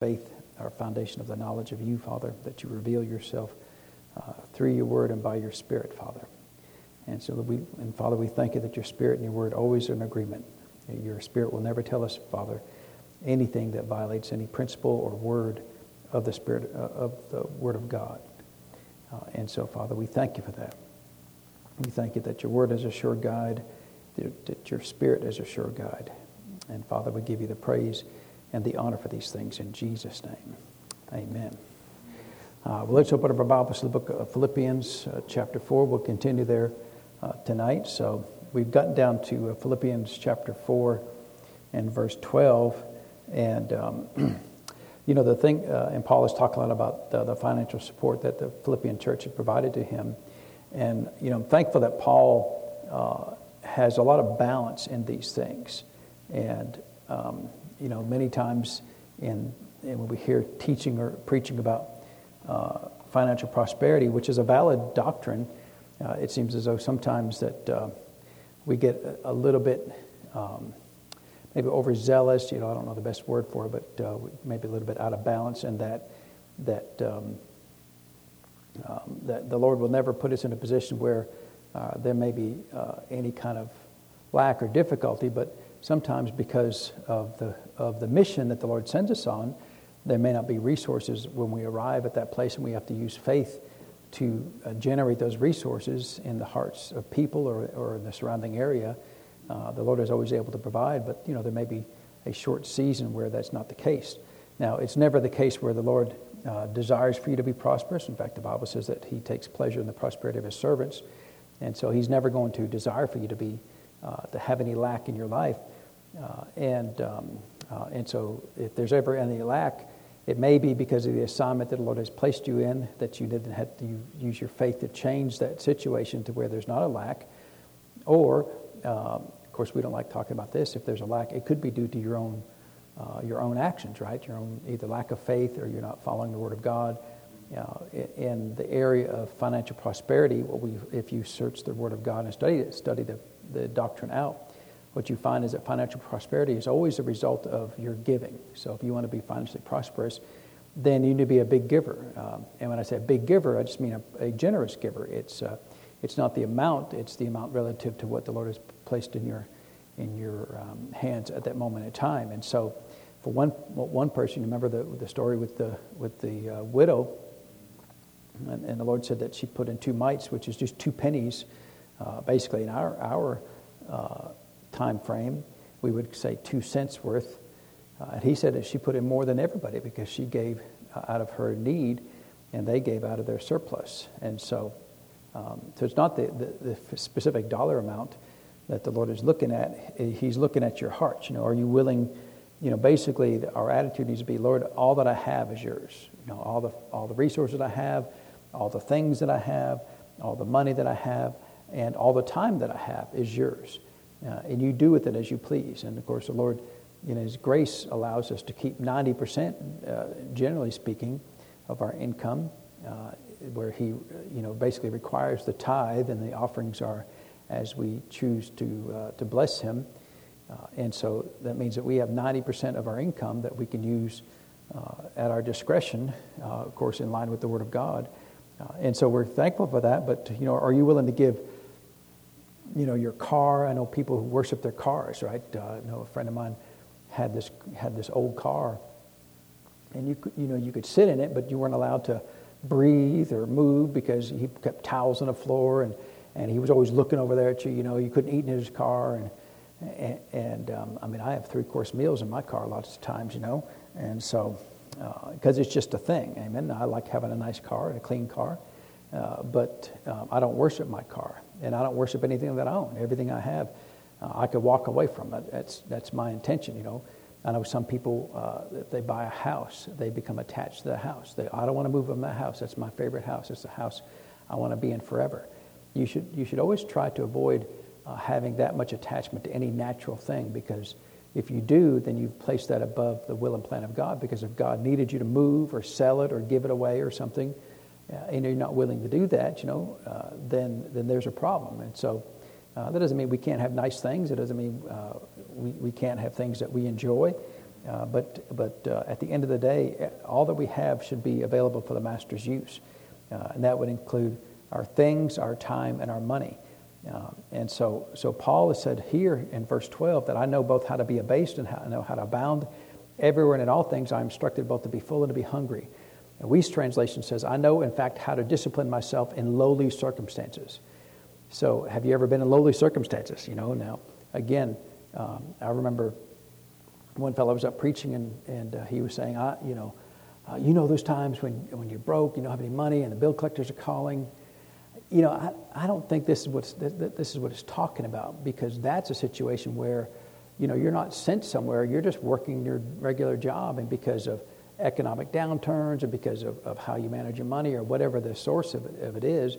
faith, our foundation of the knowledge of you, Father, that you reveal yourself uh, through your word and by your spirit, Father. And so, we, and Father, we thank you that your spirit and your word always are in agreement. Your spirit will never tell us, Father, anything that violates any principle or word of the spirit uh, of the word of God. Uh, and so, Father, we thank you for that. We thank you that your word is a sure guide, that your spirit is a sure guide. And Father, we give you the praise and the honor for these things in Jesus' name. Amen. Uh, well, let's open up our Bibles to the book of Philippians, uh, chapter 4. We'll continue there uh, tonight. So we've gotten down to uh, Philippians chapter 4 and verse 12. And, um, you know, the thing, uh, and Paul is talking a lot about the, the, financial support that the Philippian church had provided to him. And, you know, I'm thankful that Paul uh, has a lot of balance in these things. And, um, you know, many times in, in when we hear teaching or preaching about uh, financial prosperity, which is a valid doctrine, uh, it seems as though sometimes that uh, we get a, little bit um, maybe overzealous. You know, I don't know the best word for it, but uh, maybe a little bit out of balance, and that that um, um, that the Lord will never put us in a position where uh, there may be uh, any kind of lack or difficulty, but sometimes because of the, of the mission that the Lord sends us on, there may not be resources when we arrive at that place, and we have to use faith to uh, generate those resources in the hearts of people or, or in the surrounding area. Uh, the Lord is always able to provide, but you know there may be a short season where that's not the case. Now, it's never the case where the Lord uh, desires for you to be prosperous. In fact, the Bible says that He takes pleasure in the prosperity of His servants, and so He's never going to desire for you to be to have any lack in your life. Uh, and, um, uh, and so, if there's ever any lack, it may be because of the assignment that the Lord has placed you in that you didn't have to use your faith to change that situation to where there's not a lack. Or, um, of course, we don't like talking about this. If there's a lack, it could be due to your own, uh, your own actions, right? Your own either lack of faith or you're not following the Word of God. Uh, in the area of financial prosperity, what we, if you search the Word of God and study it, study the, the doctrine out, what you find is that financial prosperity is always a result of your giving. So if you want to be financially prosperous, then you need to be a big giver. Um, and when I say a big giver, I just mean a, a generous giver. It's, uh, it's not the amount, it's the amount relative to what the Lord has placed in your, in your um, hands at that moment in time. And so for one, one person, remember the, the story with the, with the uh, widow, and, and, the Lord said that she put in two mites, which is just two pennies, uh, basically in our, our uh, time frame, we would say two cents worth. Uh, and he said that she put in more than everybody because she gave uh, out of her need and they gave out of their surplus. And so, um, so it's not the, the, the, specific dollar amount that the Lord is looking at. He's looking at your heart. You know, are you willing? You know, basically, our attitude needs to be, Lord, all that I have is yours. You know, all the all the resources I have, all the things that I have, all the money that I have, and all the time that I have is yours. Uh, and you do with it as you please. And of course, the Lord, in His grace, allows us to keep 90%, uh, generally speaking, of our income, uh, where He, you know, basically requires the tithe, and the offerings are as we choose to, uh, to bless Him. Uh, and so that means that we have 90% of our income that we can use uh, at our discretion, of course, in line with the Word of God. and so we're thankful for that. But, you know, are you willing to give? You know, your car. I know people who worship their cars, right? Uh, I know a friend of mine had this had this old car, and you could, you know you could sit in it, but you weren't allowed to breathe or move because he kept towels on the floor, and and he was always looking over there at you. You know, you couldn't eat in his car, and and, and um, I mean, I have three course meals in my car lots of times, you know, and so because uh, it's just a thing. Amen. I like having a nice car and a clean car, uh, but um, I don't worship my car and I don't worship anything that I own. Everything I have, uh, I could walk away from it. That's, that's my intention, you know. I know some people, uh, if they buy a house, they become attached to the house. They, I don't want to move from that house. That's my favorite house. It's the house I want to be in forever. You should, you should always try to avoid uh, having that much attachment to any natural thing because if you do, then you've placed that above the will and plan of God because if God needed you to move or sell it or give it away or something, uh, and you're not willing to do that, you know, uh, then, then there's a problem. And so uh, that doesn't mean we can't have nice things. It doesn't mean uh, we, we can't have things that we enjoy. Uh, but but uh, at the end of the day, all that we have should be available for the master's use. And that would include our things, our time, and our money. And so, so Paul has said here in verse 12 that I know both how to be abased and how, I know how to abound. Everywhere and in all things, I am instructed both to be full and to be hungry. And Wuest translation says, I know, in fact, how to discipline myself in lowly circumstances. So, have you ever been in lowly circumstances? You know, now, again, um, I remember one fellow was up preaching and, and uh, he was saying, I, you know, uh, you know those times when, when you're broke, you don't have any money, and the bill collectors are calling. You know, I, I don't think this is, what's, this is what it's talking about because that's a situation where, you know, you're not sent somewhere, you're just working your regular job, and because of economic downturns or because of, of how you manage your money or whatever the source of it, of it is,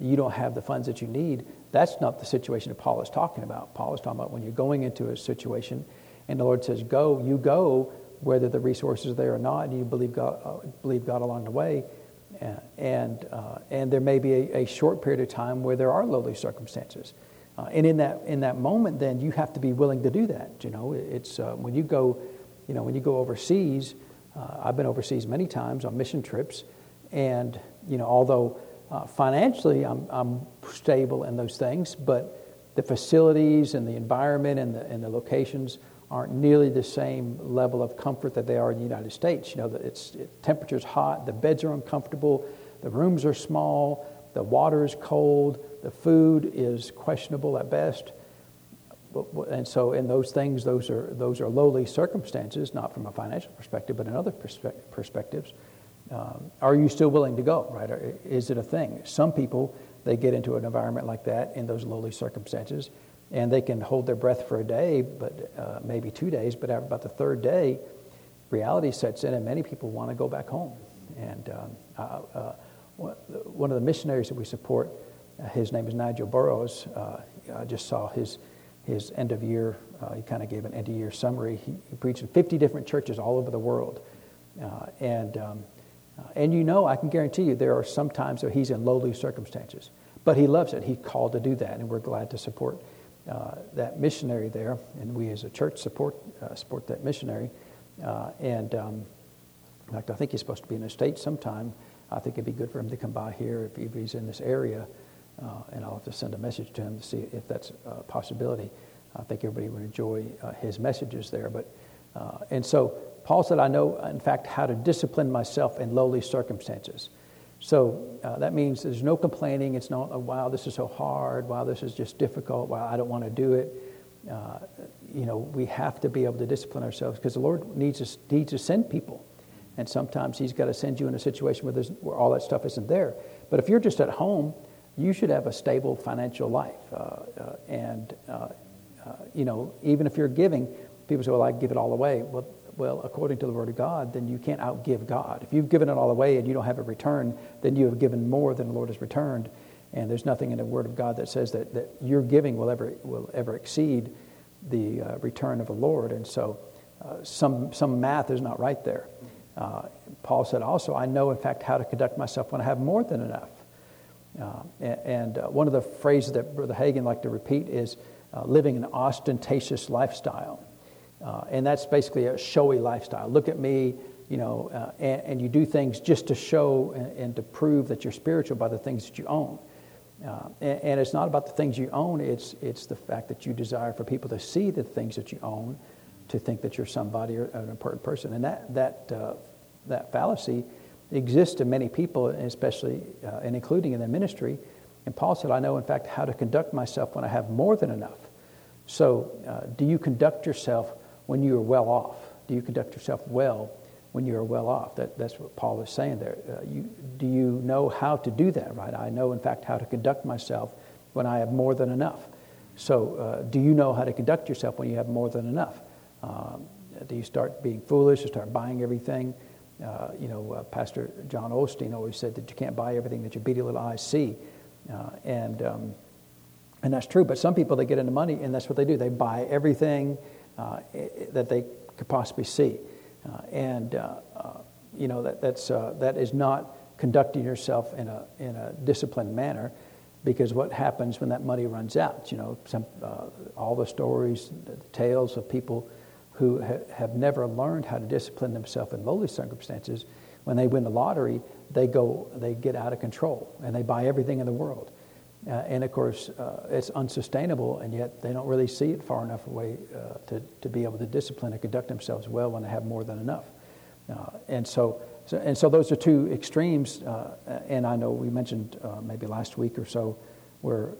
you don't have the funds that you need. That's not the situation that Paul is talking about. Paul is talking about when you're going into a situation and the Lord says, Go, you go, whether the resources are there or not, and you believe God, uh, believe God along the way. Uh, and, uh, and there may be a, a, short period of time where there are lowly circumstances. Uh, and in that, in that moment, then you have to be willing to do that. You know, it's uh, when you go, you know, when you go overseas, uh, I've been overseas many times on mission trips, and you know, although uh, financially I'm, I'm stable in those things, but the facilities and the environment and the, and the locations aren't nearly the same level of comfort that they are in the United States. You know, it's it, temperature's hot, the beds are uncomfortable, the rooms are small, the water is cold, the food is questionable at best and so in those things, those are, those are lowly circumstances, not from a financial perspective, but in other perspe- perspectives. Um, are you still willing to go, right? Or is it a thing? Some people, they get into an environment like that in those lowly circumstances, and they can hold their breath for a day, but uh, maybe two days, but after about the third day, reality sets in, and many people want to go back home. And um, uh, uh, one of the missionaries that we support, uh, his name is Nigel Burrows. Uh, I just saw his his end of year, uh, he kind of gave an end of year summary. He, he, preached in 50 different churches all over the world. Uh, and, um, uh, and you know, I can guarantee you there are some times where he's in lowly circumstances. But he loves it. He's called to do that, and we're glad to support uh, that missionary there. And we as a church support, uh, support that missionary. And um, in fact, I think he's supposed to be in the States sometime. I think it'd be good for him to come by here if he's in this area. Uh, and I'll have to send a message to him to see if that's a possibility. I think everybody would enjoy uh, his messages there. But, uh, and so Paul said, I know, in fact, how to discipline myself in lowly circumstances. So uh, that means there's no complaining. It's not, oh, wow, this is so hard. Wow, this is just difficult. Wow, I don't want to do it. Uh, you know, we have to be able to discipline ourselves because the Lord needs, us, needs to send people. And sometimes He's got to send you in a situation where, where all that stuff isn't there. But if you're just at home, you should have a stable financial life. Uh, uh, and, uh, you know, even if you're giving, people say, well, I give it all away. Well, well, according to the Word of God, then you can't outgive God. If you've given it all away and you don't have a return, then you have given more than the Lord has returned. And there's nothing in the Word of God that says that, that your giving will ever, will ever exceed the uh, return of the Lord. And so uh, some, some math is not right there. Uh, Paul said also, I know, in fact, how to conduct myself when I have more than enough. Uh, and uh, one of the phrases that Brother Hagin liked to repeat is uh, living an ostentatious lifestyle. Uh, and that's basically a showy lifestyle. Look at me, you know, uh, and, and, you do things just to show and, and, to prove that you're spiritual by the things that you own. Uh, and, and, it's not about the things you own, it's, it's the fact that you desire for people to see the things that you own, to think that you're somebody or an important person. And that, that, that fallacy exists in many people, especially uh, and including in the ministry. And Paul said, I know, in fact, how to conduct myself when I have more than enough. So, uh, do you conduct yourself when you are well off? Do you conduct yourself well when you are well off? That, that's what Paul is saying there. Uh, you, do you know how to do that, right? I know, in fact, how to conduct myself when I have more than enough. So, uh, do you know how to conduct yourself when you have more than enough? Um, do you start being foolish or start buying everything? Uh, you know, uh, Pastor John Osteen always said that you can't buy everything that your beady little eyes see. Uh, and, um, and that's true, but some people, they get into money and that's what they do. They buy everything uh, that they could possibly see. Uh, and, you know, that, that's, that is not conducting yourself in a, in a disciplined manner because what happens when that money runs out? You know, some, all the stories, the tales of people who ha- have never learned how to discipline themselves in lowly circumstances, when they win the lottery, they go, they get out of control and they buy everything in the world. Uh, and of course, uh, it's unsustainable, and yet they don't really see it far enough away uh, to, to be able to discipline and conduct themselves well when they have more than enough. Uh, and so, so, and so those are two extremes. Uh, and I know we mentioned uh, maybe last week or so where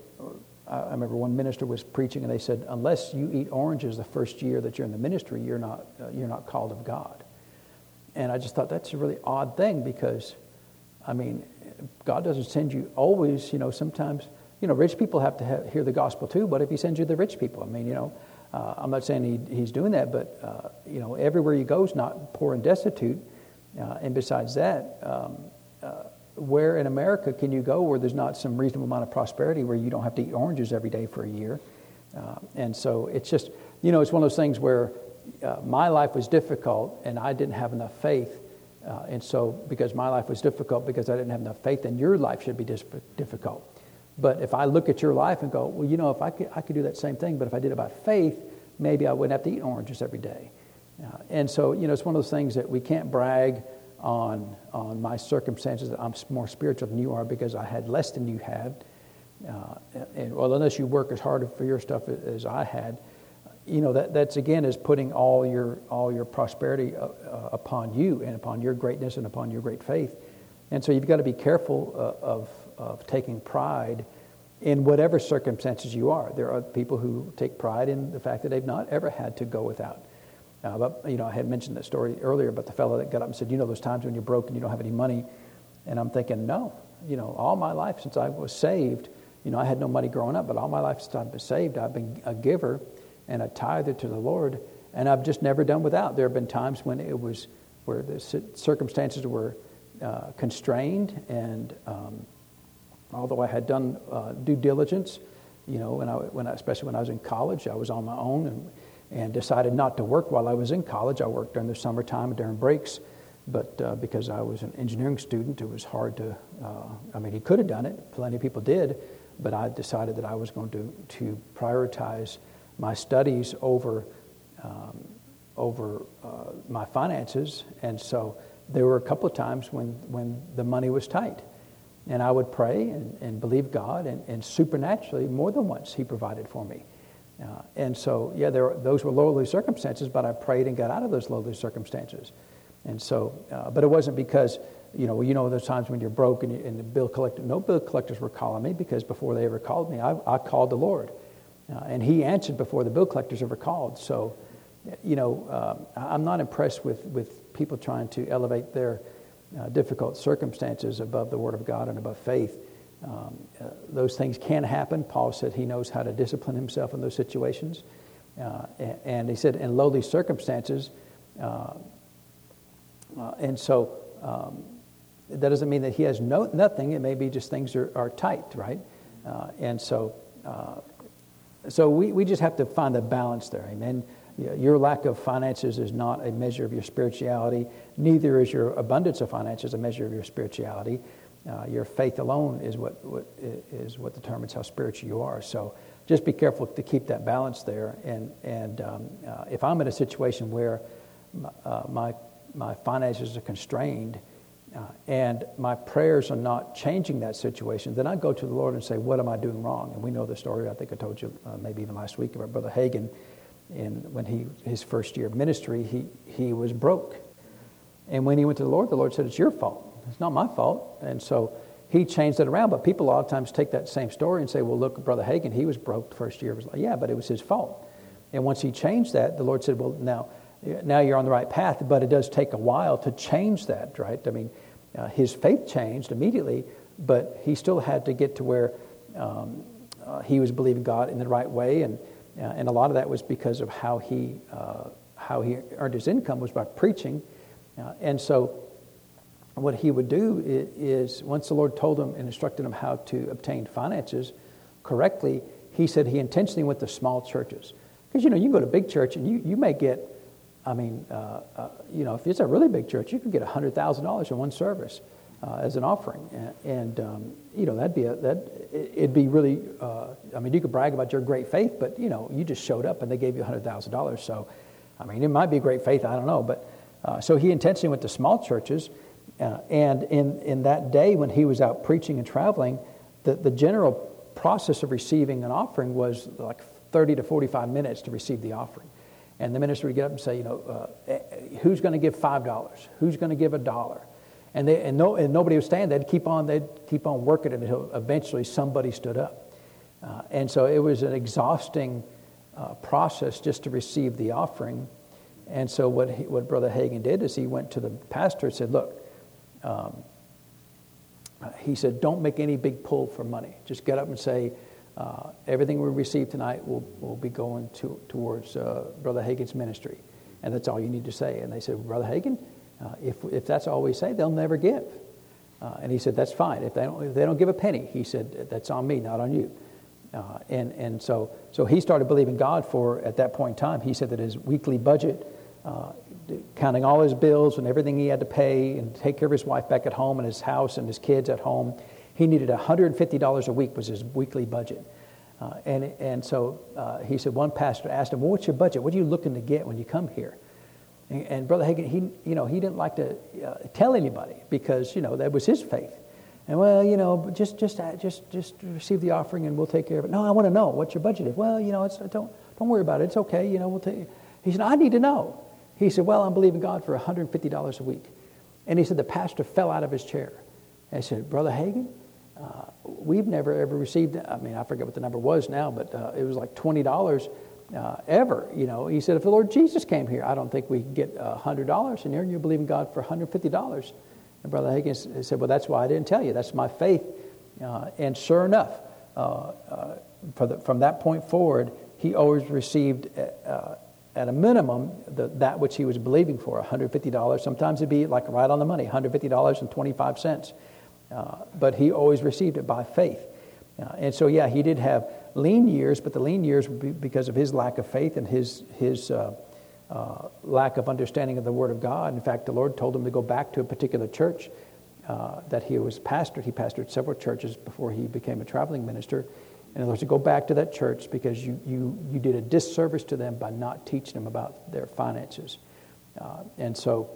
I remember one minister was preaching, and they said, unless you eat oranges the first year that you're in the ministry, you're not, you're not called of God. And I just thought that's a really odd thing because, I mean, God doesn't send you always, you know, sometimes you know, rich people have to hear the gospel too, but if he sends you the rich people, I mean, you know, uh, I'm not saying he, he's doing that, but, uh, you know, everywhere you go is not poor and destitute. Uh, and besides that, um, uh, where in America can you go where there's not some reasonable amount of prosperity where you don't have to eat oranges every day for a year? Uh, and so it's just, you know, it's one of those things where uh, my life was difficult and I didn't have enough faith. and so, because my life was difficult because I didn't have enough faith, then your life should be difficult. But if I look at your life and go, well, you know, if I could, I could do that same thing, but if I did it by faith, maybe I wouldn't have to eat oranges every day. Uh, and so, you know, it's one of those things that we can't brag on, on my circumstances that I'm more spiritual than you are because I had less than you had. Uh, and, well, unless you work as hard for your stuff as I had, you know, that, that's again is putting all your, all your prosperity uh, uh, upon you and upon your greatness and upon your great faith. And so you've got to be careful uh, of, of taking pride in whatever circumstances you are. There are people who take pride in the fact that they've not ever had to go without. Uh, but, you know, I had mentioned that story earlier about the fellow that got up and said, you know, those times when you're broke and you don't have any money. And I'm thinking, no, you know, all my life since I was saved, you know, I had no money growing up, but all my life since I've been saved, I've been a giver and a tither to the Lord, and I've just never done without. There have been times when it was where the circumstances were uh, constrained and um, although I had done uh, due diligence, you know, when I, when I, especially when I was in college, I was on my own and, and decided not to work while I was in college. I worked during the summertime during breaks, but uh, because I was an engineering student, it was hard to, uh, I mean, he could have done it, plenty of people did, but I decided that I was going to, to prioritize my studies over, um, over uh, my finances. And so there were a couple of times when, when the money was tight and I would pray and, and believe God, and, and supernaturally, more than once, He provided for me. Uh, and so, yeah, there, those were lowly circumstances, but I prayed and got out of those lowly circumstances. And so, uh, but it wasn't because, you know, you know, those times when you're broke and, you, and the bill collector, no bill collectors were calling me because before they ever called me, I, I called the Lord. Uh, and He answered before the bill collectors ever called. So, you know, um, I'm not impressed with, with people trying to elevate their uh, difficult circumstances above the Word of God and above faith. Um, uh, those things can happen. Paul said he knows how to discipline himself in those situations. Uh, and he said, in lowly circumstances, uh, uh, and so um, that doesn't mean that he has no, nothing. It may be just things are, are tight, right? Uh, and so, so we, we just have to find the balance there. Amen. Your lack of finances is not a measure of your spirituality. Neither is your abundance of finances a measure of your spirituality. Uh, your faith alone is what, what, is what determines how spiritual you are. So just be careful to keep that balance there. And, and um, uh, if I'm in a situation where uh, my, my finances are constrained uh, and my prayers are not changing that situation, then I go to the Lord and say, What am I doing wrong? And we know the story, I think I told you uh, maybe even last week about Brother Hagin and when he his first year of ministry, he he was broke. And when he went to the Lord, the Lord said, "It's your fault. It's not my fault." And so he changed it around. But people a lot of times take that same story and say, "Well, look, Brother Hagin, he was broke the first year of his life." Yeah, but it was his fault. And once he changed that, the Lord said, "Well, now." Now you're on the right path, but it does take a while to change that, right? I mean, uh, his faith changed immediately, but he still had to get to where um, uh, he was believing God in the right way, and uh, and a lot of that was because of how he, uh, how he earned his income was by preaching. Uh, and so what he would do is, once the Lord told him and instructed him how to obtain finances correctly, he said he intentionally went to small churches. Because, you know, you can go to a big church and you, you may get, I mean, uh, uh, you know, if it's a really big church, you could get $100,000 in one service uh, as an offering. And, and um, you know, that'd be a, that it'd be really, uh, I mean, you could brag about your great faith, but, you know, you just showed up and they gave you $100,000. So I mean, it might be great faith, I don't know. But uh, so he intentionally went to small churches. Uh, and in, in that day when he was out preaching and traveling, the, the general process of receiving an offering was like 30 to 45 minutes to receive the offering. And the minister would get up and say, you know, uh, eh, who's going to give $5? Who's going to give a dollar? And, they, and, no, and nobody would stand. They'd keep on, they'd keep on working until eventually somebody stood up. Uh, and so it was an exhausting uh, process just to receive the offering. And so what, he, what Brother Hagin did is he went to the pastor and said, look, um, he said, don't make any big pull for money. Just get up and say, uh, everything we receive tonight will, will be going to, towards uh, Brother Hagin's ministry. And that's all you need to say. And they said, Brother Hagin, uh, if, if that's all we say, they'll never give. Uh, and he said, That's fine. If they, don't, if they don't give a penny, he said, That's on me, not on you. Uh, and and so, so he started believing God for, at that point in time, he said that his weekly budget, uh, counting all his bills and everything he had to pay and take care of his wife back at home and his house and his kids at home, he needed $150 a week was his weekly budget. Uh, and, and so uh, he said, one pastor asked him, well, what's your budget? What are you looking to get when you come here? And, and Brother Hagin, he, you know, he didn't like to uh, tell anybody because, you know, that was his faith. And well, you know, just just uh, just just receive the offering and we'll take care of it. No, I want to know what your budget is. Well, you know, it's, don't don't worry about it. It's okay. You know, we'll take. He said, I need to know. He said, Well, I'm believing God for $150 a week. And he said the pastor fell out of his chair. And I said, Brother Hagin, uh, we've never ever received. I mean, I forget what the number was now, but uh, it was like twenty dollars uh, ever. You know, he said, if the Lord Jesus came here, I don't think we could get $100 in here, and you're believing God for $150. And Brother Hagin said, well, that's why I didn't tell you. That's my faith. Uh, and sure enough, uh, uh the, from that point forward, he always received, at a minimum, the, that which he was believing for, $150. Sometimes it'd be like right on the money, $150.25. Uh, but he always received it by faith. and so, yeah, he did have lean years, but the lean years would be because of his lack of faith and his, his uh, uh, lack of understanding of the Word of God. In fact, the Lord told him to go back to a particular church uh, that he was pastored. He pastored several churches before he became a traveling minister. In other words, to go back to that church because you, you, you did a disservice to them by not teaching them about their finances. Uh, and so,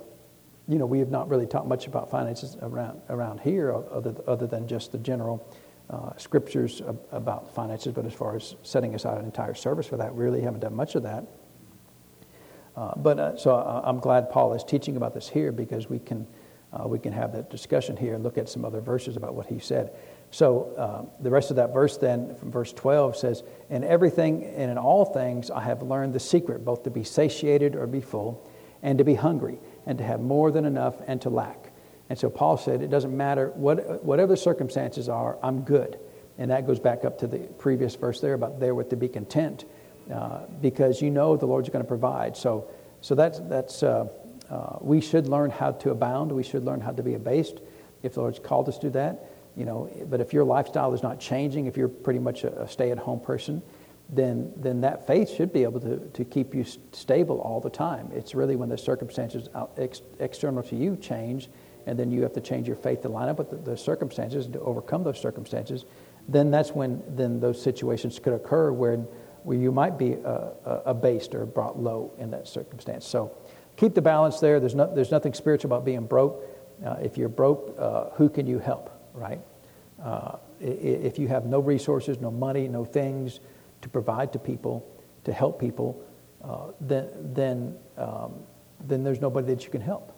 you know, we have not really taught much about finances around, around here other, other than just the general uh, scriptures about finances, but as far as setting aside an entire service for that, we really haven't done much of that. Uh, but uh, so I'm glad Paul is teaching about this here because we can uh, we can have that discussion here and look at some other verses about what he said. So uh, the rest of that verse then, from verse 12, says, "In everything and in all things I have learned the secret, both to be satiated or be full, and to be hungry, and to have more than enough, and to lack." And so Paul said, it doesn't matter what, whatever the circumstances are, I'm good. And that goes back up to the previous verse there about there with to be content, uh, because you know the Lord's going to provide. So, so that's, that's uh, uh, we should learn how to abound. We should learn how to be abased if the Lord's called us to do that. You know, but if your lifestyle is not changing, if you're pretty much a, a stay-at-home person, then, then that faith should be able to, to keep you stable all the time. It's really when the circumstances out, ex, external to you change and then you have to change your faith to line up with the, the circumstances to overcome those circumstances, then that's when then those situations could occur where, where you might be uh, uh, abased or brought low in that circumstance. So keep the balance there. There's, no, there's nothing spiritual about being broke. Uh, if you're broke, uh, who can you help, right? Uh, if you have no resources, no money, no things to provide to people, to help people, uh, then, then, um, then there's nobody that you can help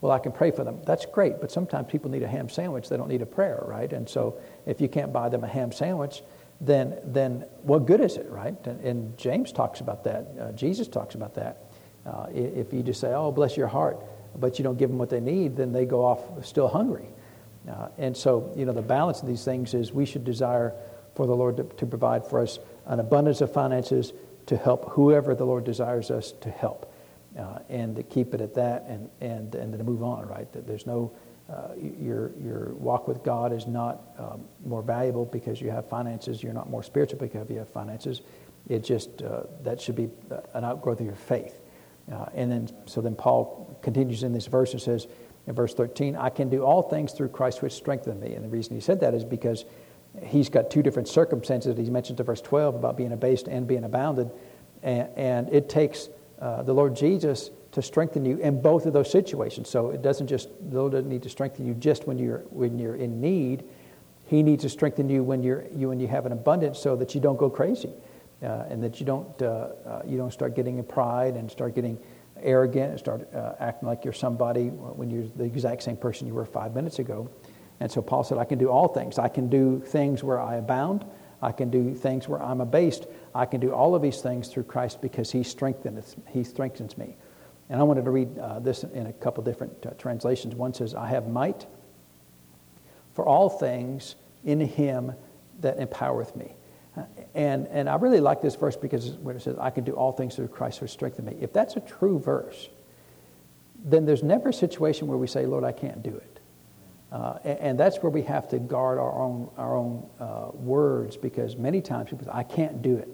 well, I can pray for them. That's great, but sometimes people need a ham sandwich. They don't need a prayer, right? And so if you can't buy them a ham sandwich, then, then what good is it, right? And, and James talks about that. Uh, Jesus talks about that. Uh, if you just say, oh, bless your heart, but you don't give them what they need, then they go off still hungry. Uh, and so, you know, the balance of these things is we should desire for the Lord to, to provide for us an abundance of finances to help whoever the Lord desires us to help uh, and to keep it at that and, and, and to move on, right? That there's no, uh, your, your walk with God is not um, more valuable because you have finances. You're not more spiritual because you have finances. It just, uh, that should be an outgrowth of your faith. Uh, and then, so then Paul continues in this verse and says, in verse 13, I can do all things through Christ which strengthen me. And the reason he said that is because he's got two different circumstances that he mentions in verse 12 about being abased and being abounded. And, and it takes uh, the Lord Jesus to strengthen you in both of those situations. So it doesn't just, the Lord doesn't need to strengthen you just when you're, when you're in need. He needs to strengthen you when, you're, you, when you have an abundance so that you don't go crazy uh, and that you don't, uh, uh, you don't start getting in pride and start getting arrogant and start uh, acting like you're somebody when you're the exact same person you were five minutes ago. And so Paul said, I can do all things. I can do things where I abound. I can do things where I'm abased. I can do all of these things through Christ because he strengthens, he strengthens me. And I wanted to read uh, this in a couple different uh, translations. One says, I have might for all things in him that empowereth me. And, and I really like this verse because when it says, I can do all things through Christ who strengthens me. If that's a true verse, then there's never a situation where we say, Lord, I can't do it. Uh, and, and, that's where we have to guard our own, our own uh, words because many times people say, I can't do it.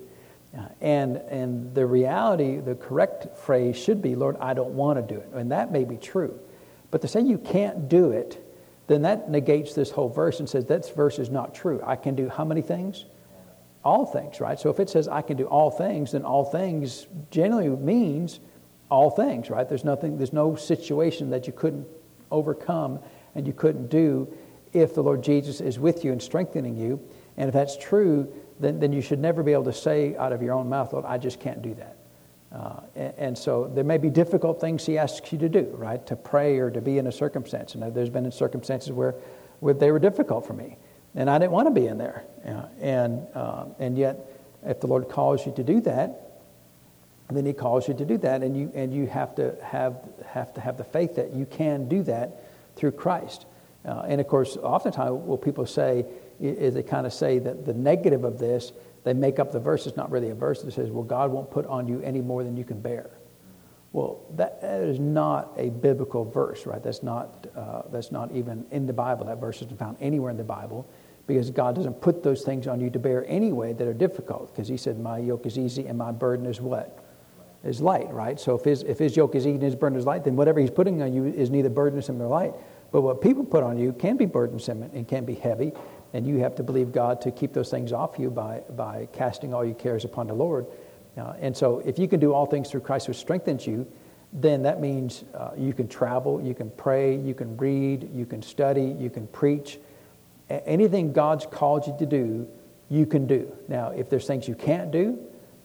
Uh, and, and the reality, the correct phrase should be, Lord, I don't want to do it. And that may be true. But to say you can't do it, then that negates this whole verse and says that verse is not true. I can do how many things? All things, right? So if it says I can do all things, then all things generally means all things, right? There's nothing, there's no situation that you couldn't overcome and you couldn't do if the Lord Jesus is with you and strengthening you. And if that's true, then, then you should never be able to say out of your own mouth, Lord, I just can't do that. Uh, and, and, so there may be difficult things he asks you to do, right? To pray or to be in a circumstance. And there's been circumstances where, where they were difficult for me and I didn't want to be in there. and, uh, and yet, if the Lord calls you to do that, then He calls you to do that, and you, and you have, to have, have to have the faith that you can do that through Christ. Uh, and of course, oftentimes, what people say is they kind of say that the negative of this, they make up the verse. It's not really a verse that says, well, God won't put on you any more than you can bear. Well, that, that is not a biblical verse, right? That's not, uh, that's not even in the Bible. That verse isn't found anywhere in the Bible because God doesn't put those things on you to bear anyway that are difficult. Because He said, My yoke is easy and my burden is what? Is light, right? So if his, if his yoke is easy and his burden is light, then whatever He's putting on you is neither burdensome nor light. But what people put on you can be burdensome and can be heavy. And you have to believe God to keep those things off you by, by casting all your cares upon the Lord. Uh, and so if you can do all things through Christ who strengthens you, then that means uh, you can travel, you can pray, you can read, you can study, you can preach, anything God's called you to do, you can do. Now, if there's things you can't do,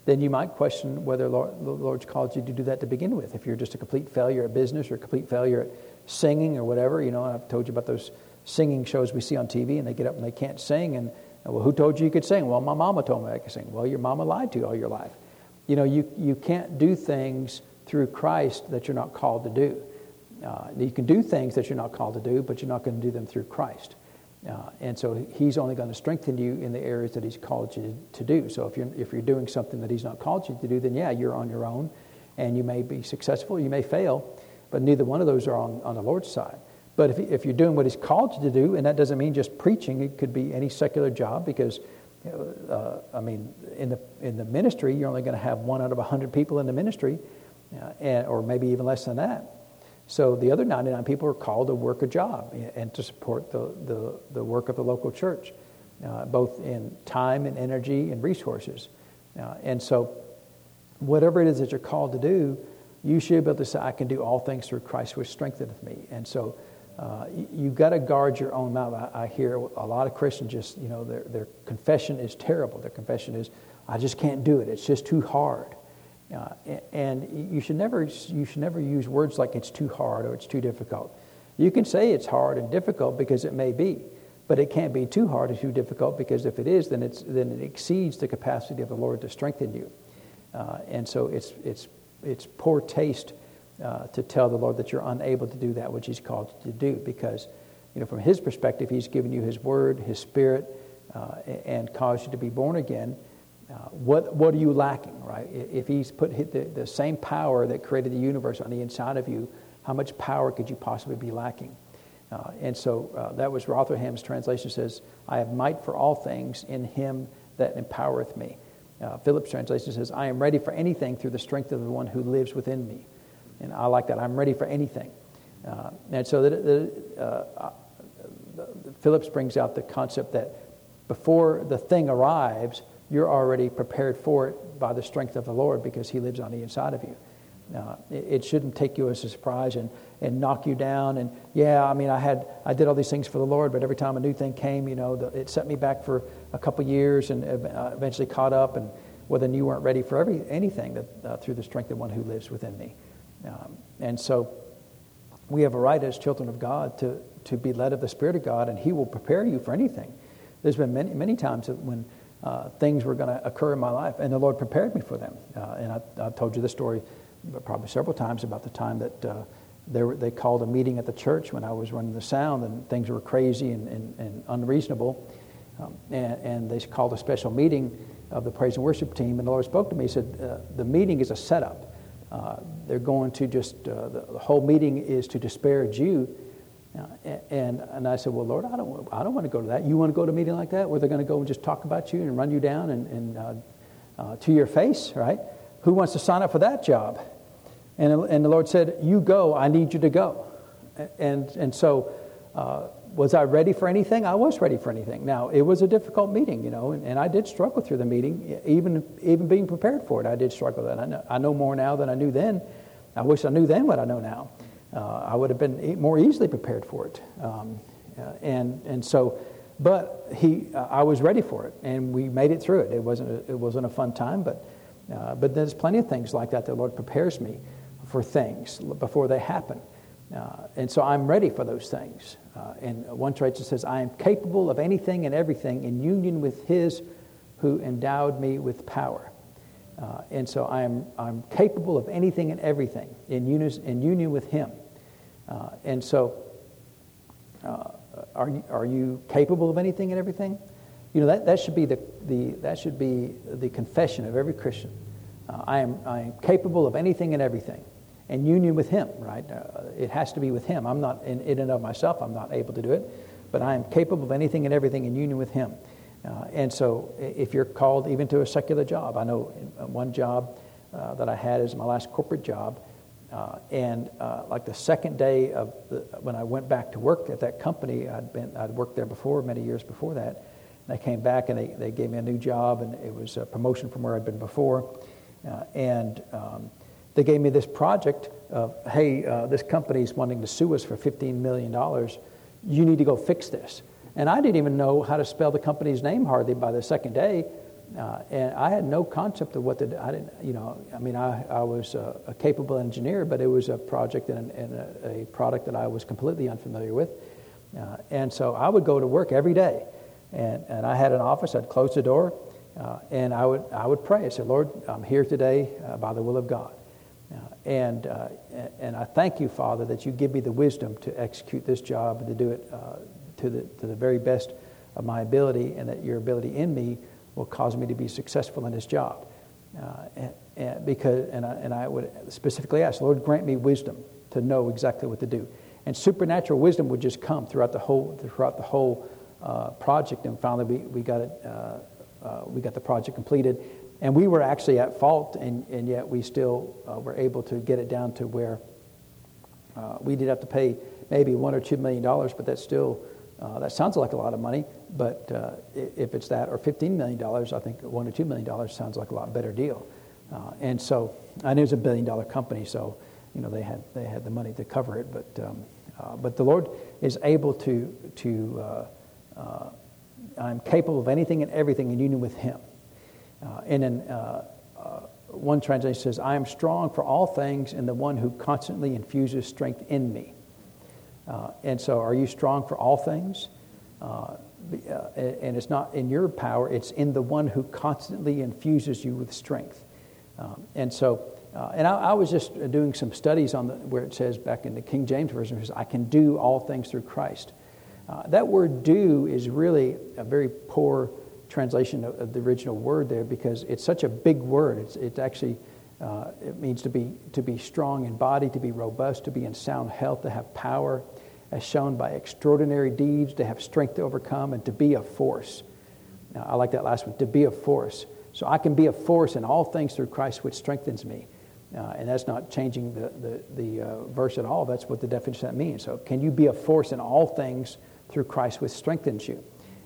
then you might question whether the Lord's called you to do that to begin with. If you're just a complete failure at business or a complete failure at singing or whatever, you know, I've told you about those singing shows we see on TV and they get up and they can't sing. And, well, who told you you could sing? Well, my mama told me I could sing. Well, your mama lied to you all your life. You know, you, you can't do things through Christ that you're not called to do. Uh, you can do things that you're not called to do, but you're not going to do them through Christ. Uh, and so he's only going to strengthen you in the areas that he's called you to do. So if you're, if you're doing something that he's not called you to do, then yeah, you're on your own and you may be successful, you may fail, but neither one of those are on, on the Lord's side. But if, if you're doing what he's called you to do, and that doesn't mean just preaching, it could be any secular job because, uh, I mean, in the, in the ministry, you're only going to have one out of a 100 people in the ministry, uh, and, or maybe even less than that. So the other 99 people are called to work a job and to support the, the, the work of the local church, uh, both in time and energy and resources. Uh, and so, whatever it is that you're called to do, you should be able to say, I can do all things through Christ which strengtheneth me. And so, uh, you, have got to guard your own mouth. I, I, hear a lot of Christians just, you know, their, their confession is terrible. Their confession is, I just can't do it. It's just too hard. Uh, and you should, never, you should never use words like it's too hard or it's too difficult. You can say it's hard and difficult because it may be, but it can't be too hard or too difficult because if it is, then, it's, then it exceeds the capacity of the Lord to strengthen you. Uh, and so it's, it's, it's poor taste uh, to tell the Lord that you're unable to do that which He's called to do because, you know, from His perspective, He's given you His Word, His Spirit, uh, and caused you to be born again. Uh, what, what are you lacking, right? If he's put the, the same power that created the universe on the inside of you, how much power could you possibly be lacking? Uh, and so uh, that was Rotherham's translation says, I have might for all things in him that empowereth me. Uh, Phillips' translation says, I am ready for anything through the strength of the one who lives within me. And I like that. I'm ready for anything. Uh, and so that, that Phillips brings out the concept that before the thing arrives, you're already prepared for it by the strength of the Lord because He lives on the inside of you. Uh, it, it, shouldn't take you as a surprise and, and knock you down. And yeah, I mean, I had I did all these things for the Lord, but every time a new thing came, you know, the, it set me back for a couple years, and uh, eventually caught up. And well, then you weren't ready for every anything that, uh, through the strength of one who lives within me. Um, and so, we have a right as children of God to to be led of the Spirit of God, and He will prepare you for anything. There's been many many times when uh, things were going to occur in my life, and the Lord prepared me for them. Uh, and I, have told you this story probably several times about the time that uh, they, were, they called a meeting at the church when I was running the sound, and things were crazy and, and, and unreasonable. Um, and, and, they called a special meeting of the praise and worship team, and the Lord spoke to me. He said, uh, The meeting is a setup. Uh, they're going to just, uh, the, the, whole meeting is to disparage you. Uh, and, and I said, Well, Lord, I don't, I don't want to go to that. You want to go to a meeting like that where they're going to go and just talk about you and run you down and, and uh, uh, to your face, right? Who wants to sign up for that job? And, and the Lord said, You go, I need you to go. And, and so, uh, was I ready for anything? I was ready for anything. Now, it was a difficult meeting, you know, and, and I did struggle through the meeting, even, even being prepared for it. I did struggle that. I know, I know more now than I knew then. I wish I knew then what I know now. Uh, I would have been more easily prepared for it. Um, uh, and, and so, but he, uh, I was ready for it, and we made it through it. It wasn't a, it wasn't a fun time, but, but there's plenty of things like that the Lord prepares me for things before they happen. Uh, and so I'm ready for those things. Uh, and one translation says, I am capable of anything and everything in union with His who endowed me with power. Uh, and so I'm, I'm capable of anything and everything in, unis, in union with Him. Uh, and so, uh, are, are you capable of anything and everything? You know, that, that, should be the, the, that should be the confession of every Christian. Uh, I, am, I am capable of anything and everything and union with Him, right? Uh, it has to be with Him. I'm not, in, in and of myself, I'm not able to do it, but I am capable of anything and everything in union with Him. Uh, and so, if you're called even to a secular job, I know one job uh, that I had is my last corporate job. Uh, and uh, like the second day of the, when I went back to work at that company, I'd been I'd worked there before many years before that. And I came back and they, they gave me a new job, and it was a promotion from where I'd been before. Uh, and um, they gave me this project of, hey, uh, this company's wanting to sue us for $15 million. You need to go fix this. And I didn't even know how to spell the company's name hardly by the second day. Uh, and I had no concept of what the, I didn't, you know, I mean, I, I was a, a capable engineer, but it was a project and, and a, a, product that I was completely unfamiliar with. Uh, and so I would go to work every day. And, and I had an office, I'd close the door, uh, and I would, I would pray. I said, Lord, I'm here today uh, by the will of God. And, uh, and I thank you, Father, that you give me the wisdom to execute this job and to do it uh, to, the, to the very best of my ability, and that your ability in me will cause me to be successful in this job. Uh, and, and, because, and, I, and I would specifically ask, Lord, grant me wisdom to know exactly what to do. And supernatural wisdom would just come throughout the whole, throughout the whole uh, project. And finally, we, we, got it, uh, uh, we got the project completed. And we were actually at fault, and, and yet we still uh, were able to get it down to where uh, we did have to pay maybe one or two million dollars, but that's still, uh, that sounds like a lot of money. But uh, if it's that or $15 million, I think one or two million dollars sounds like a lot better deal. Uh, and so, and it was a billion dollar company, so you know they had they had the money to cover it. But um, uh, but the Lord is able to to I'm capable of anything and everything in union with Him. Uh, and then uh, uh, one translation says, I am strong for all things in the one who constantly infuses strength in me. Uh, and so, are you strong for all things? Uh, uh, and it's not in your power, it's in the one who constantly infuses you with strength. Um, and so, and I, I, was just doing some studies on the, where it says back in the King James Version, it says, I can do all things through Christ. that word do is really a very poor translation of, of, the original word there because it's such a big word. It's, it's actually, uh, it means to be, to be strong in body, to be robust, to be in sound health, to have power, as shown by extraordinary deeds, to have strength to overcome, and to be a force. Now, I like that last one, to be a force. So I can be a force in all things through Christ, which strengthens me. Uh, and that's not changing the, the, the uh, verse at all. That's what the definition that means. So, can you be a force in all things through Christ, which strengthens you?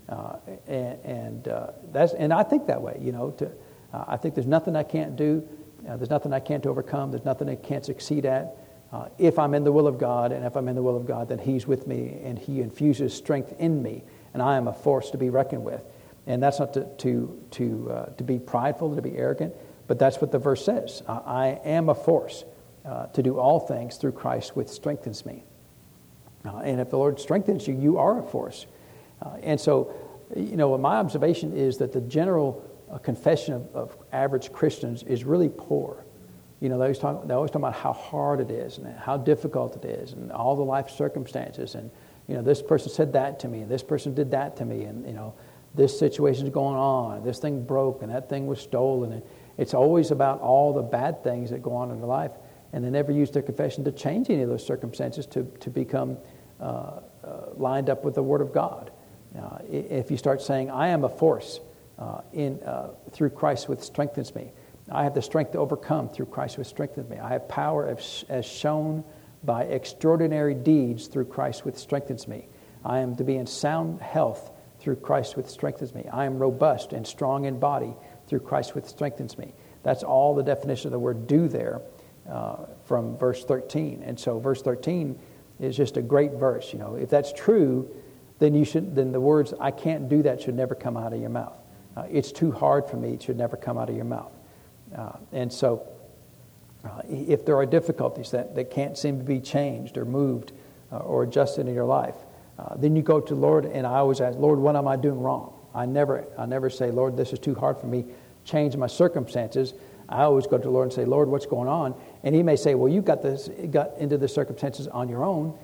Uh, and and, uh, that's, and I think that way, you know. To, uh, I think there's nothing I can't do Uh, there's nothing I can't overcome. There's nothing I can't succeed at. Uh, if I'm in the will of God, and if I'm in the will of God, then He's with me, and He infuses strength in me, and I am a force to be reckoned with. And that's not to, to, to, uh, to be prideful, to be arrogant, but that's what the verse says. I, I am a force uh, to do all things through Christ, which strengthens me. Uh, and if the Lord strengthens you, you are a force. Uh, and so, you know, my observation is that the general uh, confession of, of, average Christians is really poor. You know, they always, talk, they always talk about how hard it is and how difficult it is and all the life circumstances. And, you know, this person said that to me and this person did that to me. And, you know, this situation is going on, this thing broke, and that thing was stolen. And it's always about all the bad things that go on in their life. And they never use their confession to change any of those circumstances to, to become uh, uh, lined up with the Word of God. If you start saying, I am a force uh, in, uh, through Christ which strengthens me, I have the strength to overcome through Christ which strengthens me. I have power as, as shown by extraordinary deeds through Christ which strengthens me. I am to be in sound health through Christ which strengthens me. I am robust and strong in body through Christ which strengthens me. That's all the definition of the word do there uh, from verse 13. And so verse 13 is just a great verse. You know, if that's true, then you should then the words I can't do that should never come out of your mouth. Uh, it's too hard for me. It should never come out of your mouth. Uh, and so uh, if there are difficulties that, that can't seem to be changed or moved uh, or adjusted in your life, uh, then you go to Lord, and I always ask, Lord, what am I doing wrong? I never, I never say, Lord, this is too hard for me. Change my circumstances. I always go to the Lord and say, Lord, what's going on? And He may say, Well, you got this, got into the circumstances on your own,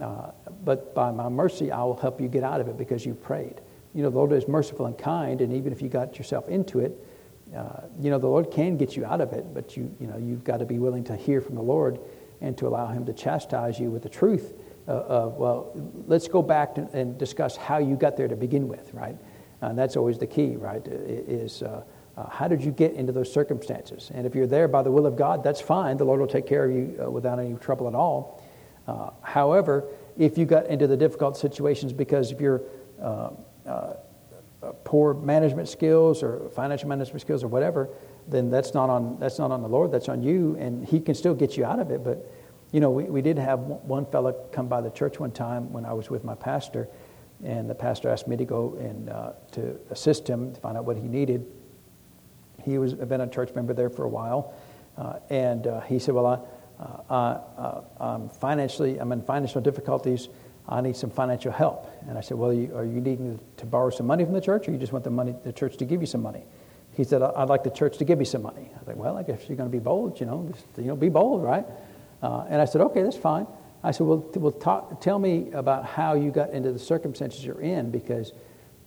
uh, but by my mercy, I will help you get out of it because you prayed. You know, the Lord is merciful and kind, and even if you got yourself into it, uh, you know, the Lord can get you out of it, but you, you know, you've got to be willing to hear from the Lord and to allow Him to chastise you with the truth uh, of, well, let's go back and discuss how you got there to begin with, right? And that's always the key, right? Is uh, uh, how did you get into those circumstances? And if you're there by the will of God, that's fine. The Lord will take care of you uh, without any trouble at all. Uh, however, if you got into the difficult situations because of your uh, poor management skills or financial management skills or whatever, then that's not on that's not on the Lord. That's on you, and He can still get you out of it, but you know, we, we did have one fellow come by the church one time when I was with my pastor, and the pastor asked me to go and uh, to assist him to find out what he needed. He was been a church member there for a while, uh, and uh, he said, "Well, I, uh, uh, I'm financially, I'm in financial difficulties. I need some financial help." And I said, "Well, you, are you needing to borrow some money from the church, or you just want the money, the church to give you some money?" He said, "I'd like the church to give me some money." I said, "Well, I guess you're going to be bold, you know, just, you know, be bold, right?" Uh, and I said, okay, that's fine. I said, well, well talk, tell me about how you got into the circumstances you're in because,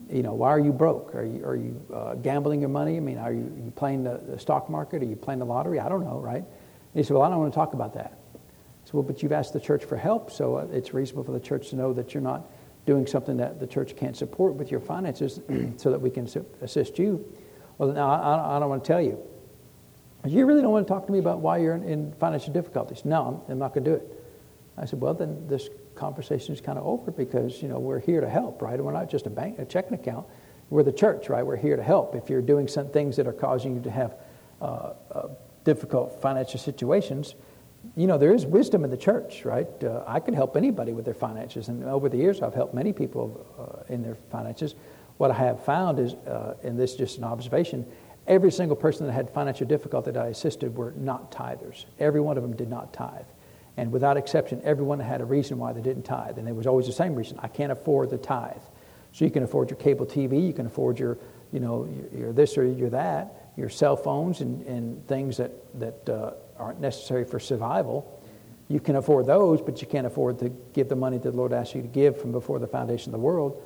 you know, why are you broke? Are you, are you uh, gambling your money? I mean, are you, are you playing the, the, stock market? Are you playing the lottery? I don't know, right? And he said, well, I don't want to talk about that. Said, well, but you've asked the church for help, so uh, it's reasonable for the church to know that you're not doing something that the church can't support with your finances so that we can assist you. Well, now, I, I don't want to tell you. You really don't want to talk to me about why you're in, in financial difficulties. No, I'm, I'm not going to do it. I said, well, then this conversation is kind of over because, you know, we're here to help, right? We're not just a bank, a checking account. We're the church, right? We're here to help. If you're doing some things that are causing you to have uh, uh, difficult financial situations, you know, there is wisdom in the church, right? Uh, I could help anybody with their finances. And over the years, I've helped many people uh, in their finances. What I have found is, uh, and this is just an observation, Every single person that had financial difficulty that I assisted were not tithers. Every one of them did not tithe. And without exception, everyone had a reason why they didn't tithe. And it was always the same reason I can't afford the tithe. So you can afford your cable TV, you can afford your, you know, your, this or your that, your cell phones and, and things that, that uh, aren't necessary for survival. You can afford those, but you can't afford to give the money that the Lord asked you to give from before the foundation of the world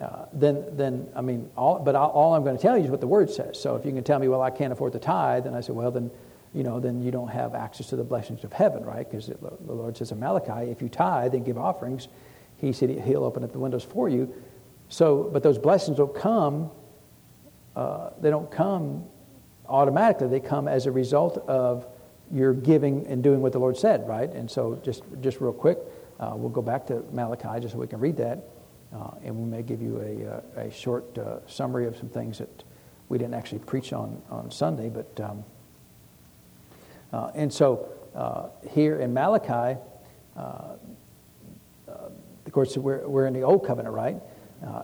uh, then, then I mean, all, but all, all I'm going to tell you is what the word says. So if you can tell me, well, I can't afford the tithe, then I say, well, then, you know, then you don't have access to the blessings of heaven, right? Because the Lord says in Malachi, if you tithe and give offerings, He said He'll open up the windows for you. So, but those blessings don't come. Uh, they don't come automatically. They come as a result of your giving and doing what the Lord said, right? And so, just just real quick, uh, we'll go back to Malachi just so we can read that. Uh, and we may give you a, uh, a short uh, summary of some things that we didn't actually preach on on Sunday, but um, Uh, and so uh, here in Malachi, of course, we're, we're in the Old Covenant, right?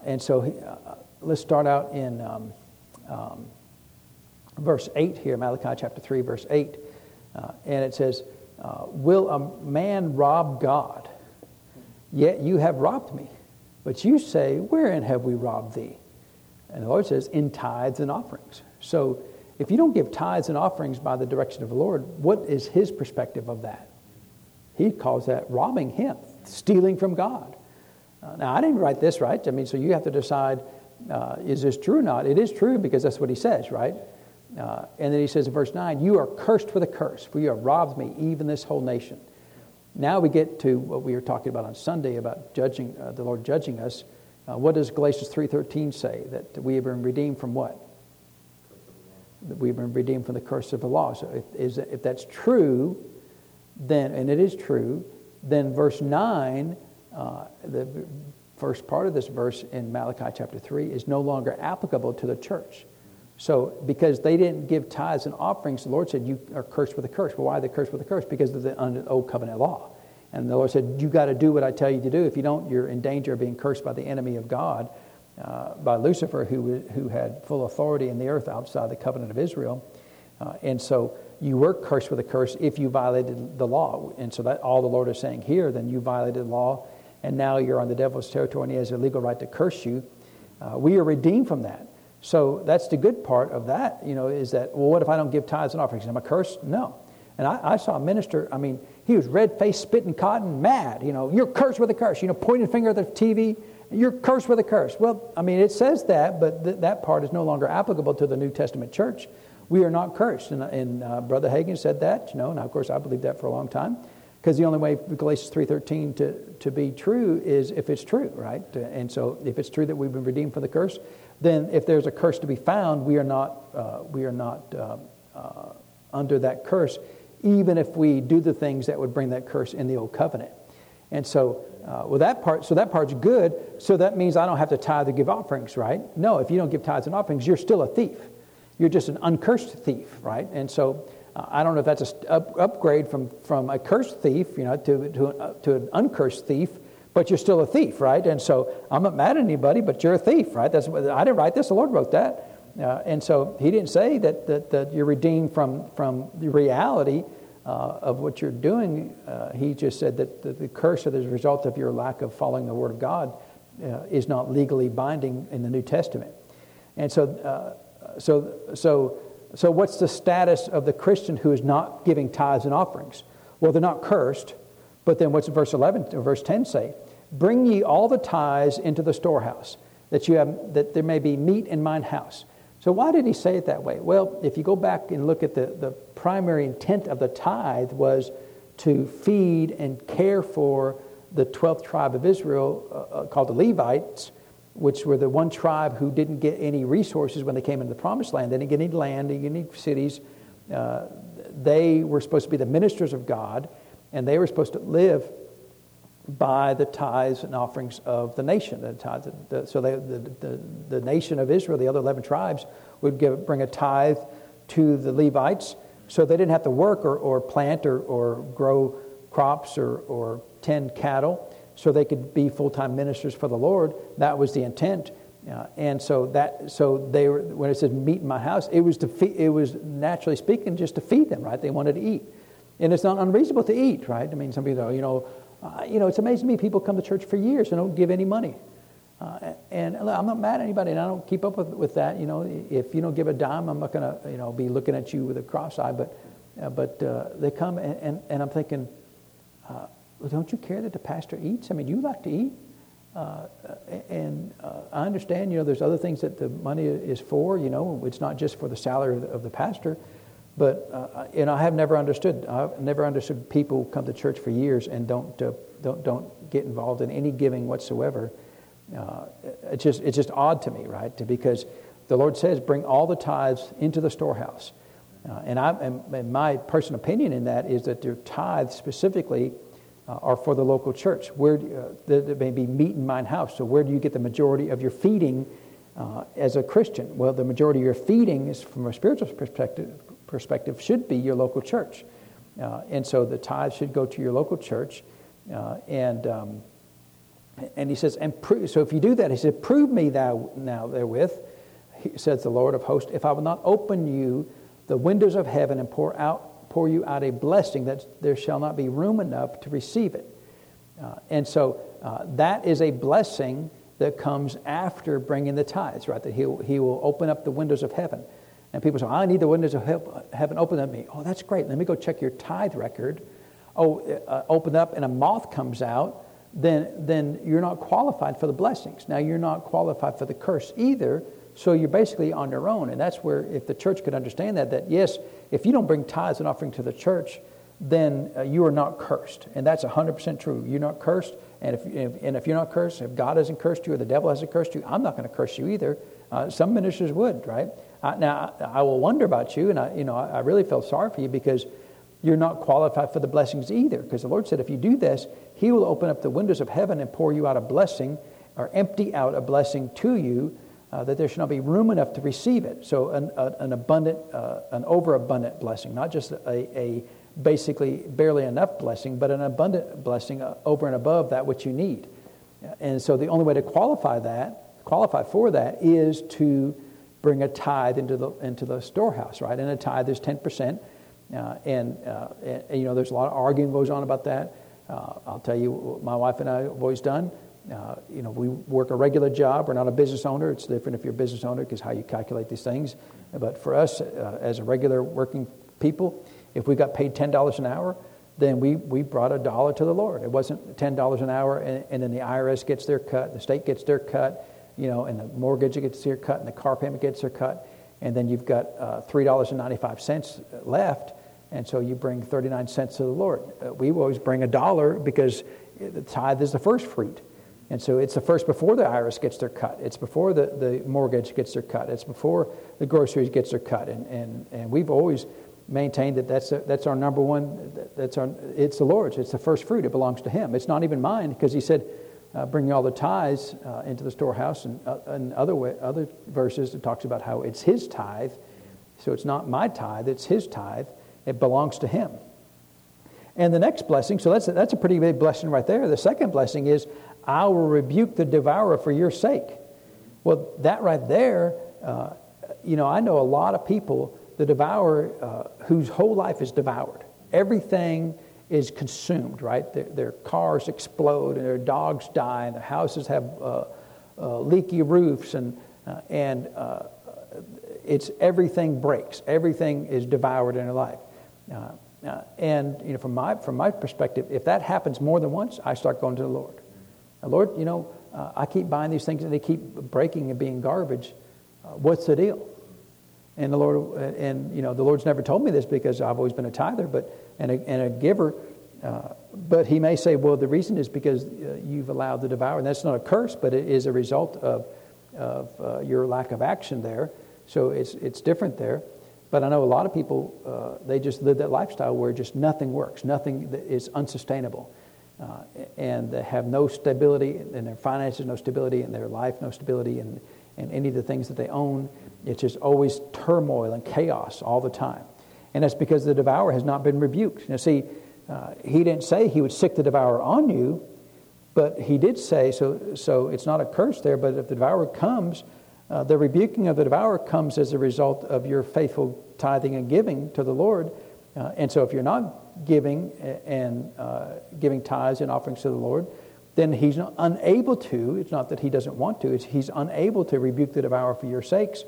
And so let's start out in um, um, verse 8 here, Malachi chapter 3, verse 8. And it says, Will a man rob God? Yet you have robbed me. But you say, Wherein have we robbed thee? And the Lord says, In tithes and offerings. So if you don't give tithes and offerings by the direction of the Lord, what is his perspective of that? He calls that robbing him, stealing from God. Uh, now, I didn't write this, right? I mean, so you have to decide uh, is this true or not? It is true because that's what he says, right? Uh, and then he says in verse 9, You are cursed with a curse, for you have robbed me, even this whole nation. Now we get to what we were talking about on Sunday about judging uh, the Lord judging us. Uh, what does Galatians 3:13 say? That we have been redeemed from what? That we've been redeemed from the curse of the law. So if, is, if that's true, then and it is true, then verse 9, uh, the first part of this verse in Malachi chapter 3 is no longer applicable to the church. So, because they didn't give tithes and offerings, the Lord said, You are cursed with a curse. Well, why are they cursed with a curse? Because of the old covenant law. And the Lord said, You got to do what I tell you to do. If you don't, you're in danger of being cursed by the enemy of God, uh, by Lucifer, who, who had full authority in the earth outside the covenant of Israel. Uh, and so you were cursed with a curse if you violated the law. And so that all the Lord is saying here, then you violated the law, and now you're on the devil's territory, and he has a legal right to curse you. Uh, we are redeemed from that. So that's the good part of that, you know, is that, well, what if I don't give tithes and offerings? Am I cursed? No. And I, I saw a minister, I mean, he was red faced, spitting cotton, mad. You know, you're cursed with a curse. You know, pointing finger at the TV, you're cursed with a curse. Well, I mean, it says that, but th- that part is no longer applicable to the New Testament church. We are not cursed. And, and uh, Brother Hagin said that, you know, and of course I believed that for a long time. Because the only way Galatians 3.13 to, to be true is if it's true, right? And so if it's true that we've been redeemed from the curse, then if there's a curse to be found, we are not, uh, we are not uh, uh, under that curse, even if we do the things that would bring that curse in the old covenant. And so, uh, well, that part, so that part's good. So that means I don't have to tithe or give offerings, right? No, if you don't give tithes and offerings, you're still a thief. You're just an uncursed thief, right? And so, uh, I don't know if that's an up, upgrade from, from a cursed thief, you know, to, to, uh, to an uncursed thief but you're still a thief, right? And so I'm not mad at anybody, but you're a thief, right? That's I didn't write this. The Lord wrote that, uh, and so He didn't say that that, that you're redeemed from from the reality uh, of what you're doing. Uh, he just said that the, the curse as a result of your lack of following the Word of God uh, is not legally binding in the New Testament, and so uh, so so. So, what's the status of the Christian who is not giving tithes and offerings? Well, they're not cursed, but then what's verse 11 or verse 10 say? Bring ye all the tithes into the storehouse, that, you have, that there may be meat in mine house. So why did he say it that way? Well, if you go back and look at the, the primary intent of the tithe was to feed and care for the 12th tribe of Israel uh, uh, called the Levites, which were the one tribe who didn't get any resources when they came into the promised land. They didn't get any land, they didn't get any cities. Uh, they were supposed to be the ministers of God and they were supposed to live by the tithes and offerings of the nation. The tithes, the, so they, the, the, the, nation of Israel, the other 11 tribes, would give, bring a tithe to the Levites so they didn't have to work or, or plant or, or grow crops or, or tend cattle so they could be full-time ministers for the Lord. That was the intent. Uh, and so that so they were when it says meat in my house, it was to feed, it was naturally speaking just to feed them, right? They wanted to eat. And it's not unreasonable to eat, right? I mean, some people, you know, uh, you know, it's amazing to me. People come to church for years and don't give any money. Uh, and I'm not mad at anybody, and I don't keep up with, with that. You know, if you don't give a dime, I'm not going to, you know, be looking at you with a cross eye. But, uh, but uh, they come, and, and, and, I'm thinking, uh, well, don't you care that the pastor eats? I mean, you like to eat. Uh, and I understand, you know, there's other things that the money is for. You know, it's not just for the salary of the, of the pastor. But uh, know, I have never understood. I've never understood people come to church for years and don't uh, don't don't get involved in any giving whatsoever. Uh, it's just it's just odd to me, right? Because the Lord says, "Bring all the tithes into the storehouse." Uh, and, I, and, and, my personal opinion in that is that their tithes specifically uh, are for the local church. Where uh, there, may be meat in mine house. So where do you get the majority of your feeding as a Christian? Well, the majority of your feeding is from a spiritual perspective perspective should be your local church. Uh, and so the tithe should go to your local church. Uh, and, um, and he says, and pro- so if you do that, he said, prove me thou now therewith, he, says the Lord of hosts, if I will not open you the windows of heaven and pour out pour you out a blessing that there shall not be room enough to receive it. Uh, and so uh, that is a blessing that comes after bringing the tithes, right? That he, he will open up the windows of heaven. And people say, I need the windows of heaven open up me. Oh, that's great. Let me go check your tithe record. Oh, uh, open up and a moth comes out, then, then you're not qualified for the blessings. Now, you're not qualified for the curse either, so you're basically on your own. And that's where, if the church could understand that, that yes, if you don't bring tithes and offering to the church, then uh, you are not cursed. And that's 100% true. You're not cursed. And if, if, and if you're not cursed, if God hasn't cursed you or the devil hasn't cursed you, I'm not going to curse you either. Uh, some ministers would, right? Uh, now, I, I, will wonder about you, and I, you know, I, I really feel sorry for you because you're not qualified for the blessings either. Because the Lord said, if you do this, He will open up the windows of heaven and pour you out a blessing or empty out a blessing to you uh, that there should not be room enough to receive it. So, an, a, an abundant, uh, an overabundant blessing, not just a, a, basically barely enough blessing, but an abundant blessing uh, over and above that which you need. And so, the only way to qualify that, qualify for that, is to bring a tithe into the into the storehouse, right? And a tithe is ten percent. Uh, and, uh, and, you know, there's a lot of arguing goes on about that. Uh, I'll tell you, what my wife and I have always done. Uh, you know, we work a regular job. We're not a business owner. It's different if you're a business owner because how you calculate these things. But for us, uh, as a regular working people, if we got paid ten dollars an hour, then we, we brought a dollar to the Lord. It wasn't ten dollars an hour, and, and, then the IRS gets their cut, the state gets their cut, you know, and the mortgage gets their cut, and the car payment gets their cut, and then you've got uh, three dollars and ninety five cents left, and so you bring thirty nine cents to the Lord. Uh, we always bring a dollar because the tithe is the first fruit. And so it's the first before the IRS gets their cut. It's before the, the mortgage gets their cut. It's before the groceries gets their cut. And, and, and we've always maintained that that's, a, that's our number one, that's our, it's the Lord's. It's the first fruit. It belongs to Him. It's not even mine because He said, uh, bring all the tithes uh, into the storehouse. And, uh, and other, way, other verses, it talks about how it's His tithe. So it's not my tithe, it's His tithe. It belongs to Him. And the next blessing, so that's a, that's a pretty big blessing right there. The second blessing is I will rebuke the devourer for your sake. Well, that right there, uh, you know, I know a lot of people, the devourer, uh, whose whole life is devoured. Everything is consumed, right? Their, their cars explode and their dogs die and their houses have uh, uh leaky roofs and, uh, and uh, it's everything breaks. Everything is devoured in their life. and you know, from my, from my perspective, if that happens more than once, I start going to the Lord. Lord, you know, uh, I keep buying these things and they keep breaking and being garbage. Uh, what's the deal? And the Lord, uh, and you know, the Lord's never told me this because I've always been a tither, but and a, and a giver. Uh, but He may say, well, the reason is because uh, you've allowed the devourer. And that's not a curse, but it is a result of of uh, your lack of action there. So it's it's different there. But I know a lot of people they just live that lifestyle where just nothing works, nothing is unsustainable uh, and they have no stability in their finances, no stability in their life, no stability in, in any of the things that they own. It's just always turmoil and chaos all the time. And that's because the devourer has not been rebuked. Now, see, uh, he didn't say he would sick the devourer on you, but he did say, so, so it's not a curse there, but if the devourer comes, uh, the rebuking of the devourer comes as a result of your faithful tithing and giving to the Lord. Uh, and so if you're not giving and uh, giving tithes and offerings to the Lord, then he's unable to, it's not that he doesn't want to, it's he's unable to rebuke the devourer for your sakes.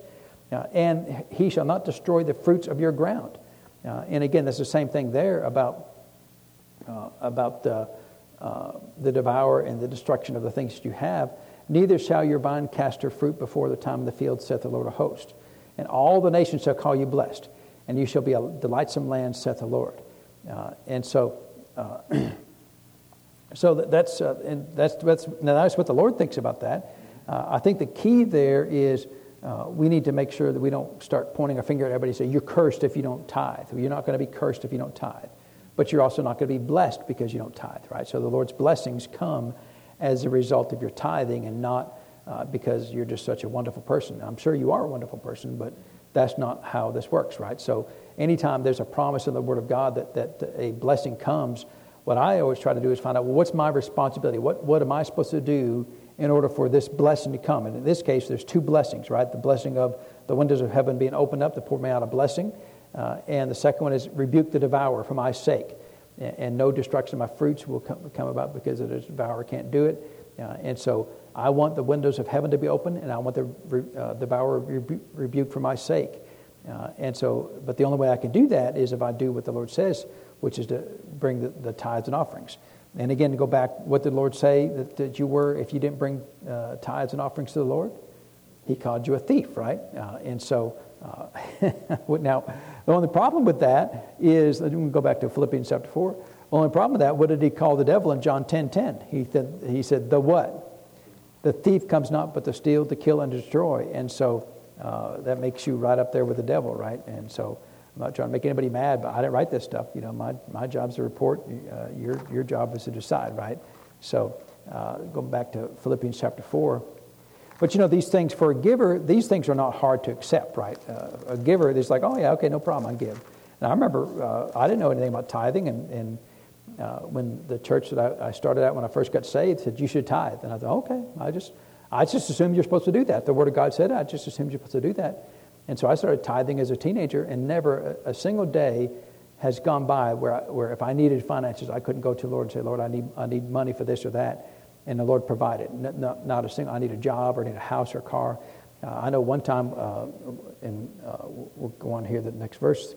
Uh, and he shall not destroy the fruits of your ground. Uh, and again, that's the same thing there about, uh, about the, uh, the devourer and the destruction of the things that you have. Neither shall your vine cast her fruit before the time of the field, saith the Lord of hosts. And all the nations shall call you blessed, and you shall be a delightsome land, saith the Lord. Uh, and so, uh, so that's, uh, and that's, that's, now that's what the Lord thinks about that. I think the key there is uh, we need to make sure that we don't start pointing our finger at everybody and say, You're cursed if you don't tithe. You're not going to be cursed if you don't tithe. But you're also not going to be blessed because you don't tithe, right? So the Lord's blessings come as a result of your tithing and not uh, because you're just such a wonderful person. I'm sure you are a wonderful person, but That's not how this works, right? So anytime there's a promise in the Word of God that, that a blessing comes, what I always try to do is find out, well, what's my responsibility? What, what am I supposed to do in order for this blessing to come? And in this case, there's two blessings, right? The blessing of the windows of heaven being opened up to pour me out a blessing. Uh, and the second one is rebuke the devourer for my sake. And, and no destruction of my fruits will come, come about because the devourer can't do it. Uh, and so I want the windows of heaven to be open, and I want the uh, devourer rebu- rebuked for my sake. Uh, and so, but the only way I can do that is if I do what the Lord says, which is to bring the, the tithes and offerings. And again, to go back, what did the Lord say that, that you were if you didn't bring uh, tithes and offerings to the Lord? He called you a thief, right? Uh, and so, uh, now, the only problem with that is, me go back to Philippians chapter 4. The only problem with that, what did he call the devil in John 10 10? He said, he said the what? The thief comes not but to steal, to kill, and destroy. And so, uh, that makes you right up there with the devil, right? And so I'm not trying to make anybody mad, but I didn't write this stuff. You know, my, my is to report. Uh, your, your job is to decide, right? So uh, going back to Philippians chapter 4. But you know, these things for a giver, these things are not hard to accept, right? Uh, a giver is like, oh, yeah, okay, no problem, I give. And I remember uh, I didn't know anything about tithing, and, and uh, when the church that I, I started at when I first got saved said, you should tithe. And I thought, okay, I just I just assumed you're supposed to do that. The Word of God said, I just assumed you're supposed to do that. And so I started tithing as a teenager, and never a, a single day has gone by where, I, where if I needed finances, I couldn't go to the Lord and say, Lord, I need, I need money for this or that. And the Lord provided. Not, not, not a single, I need a job or I need a house or a car. Uh, I know one time, uh, and uh, we'll go on here the next verse,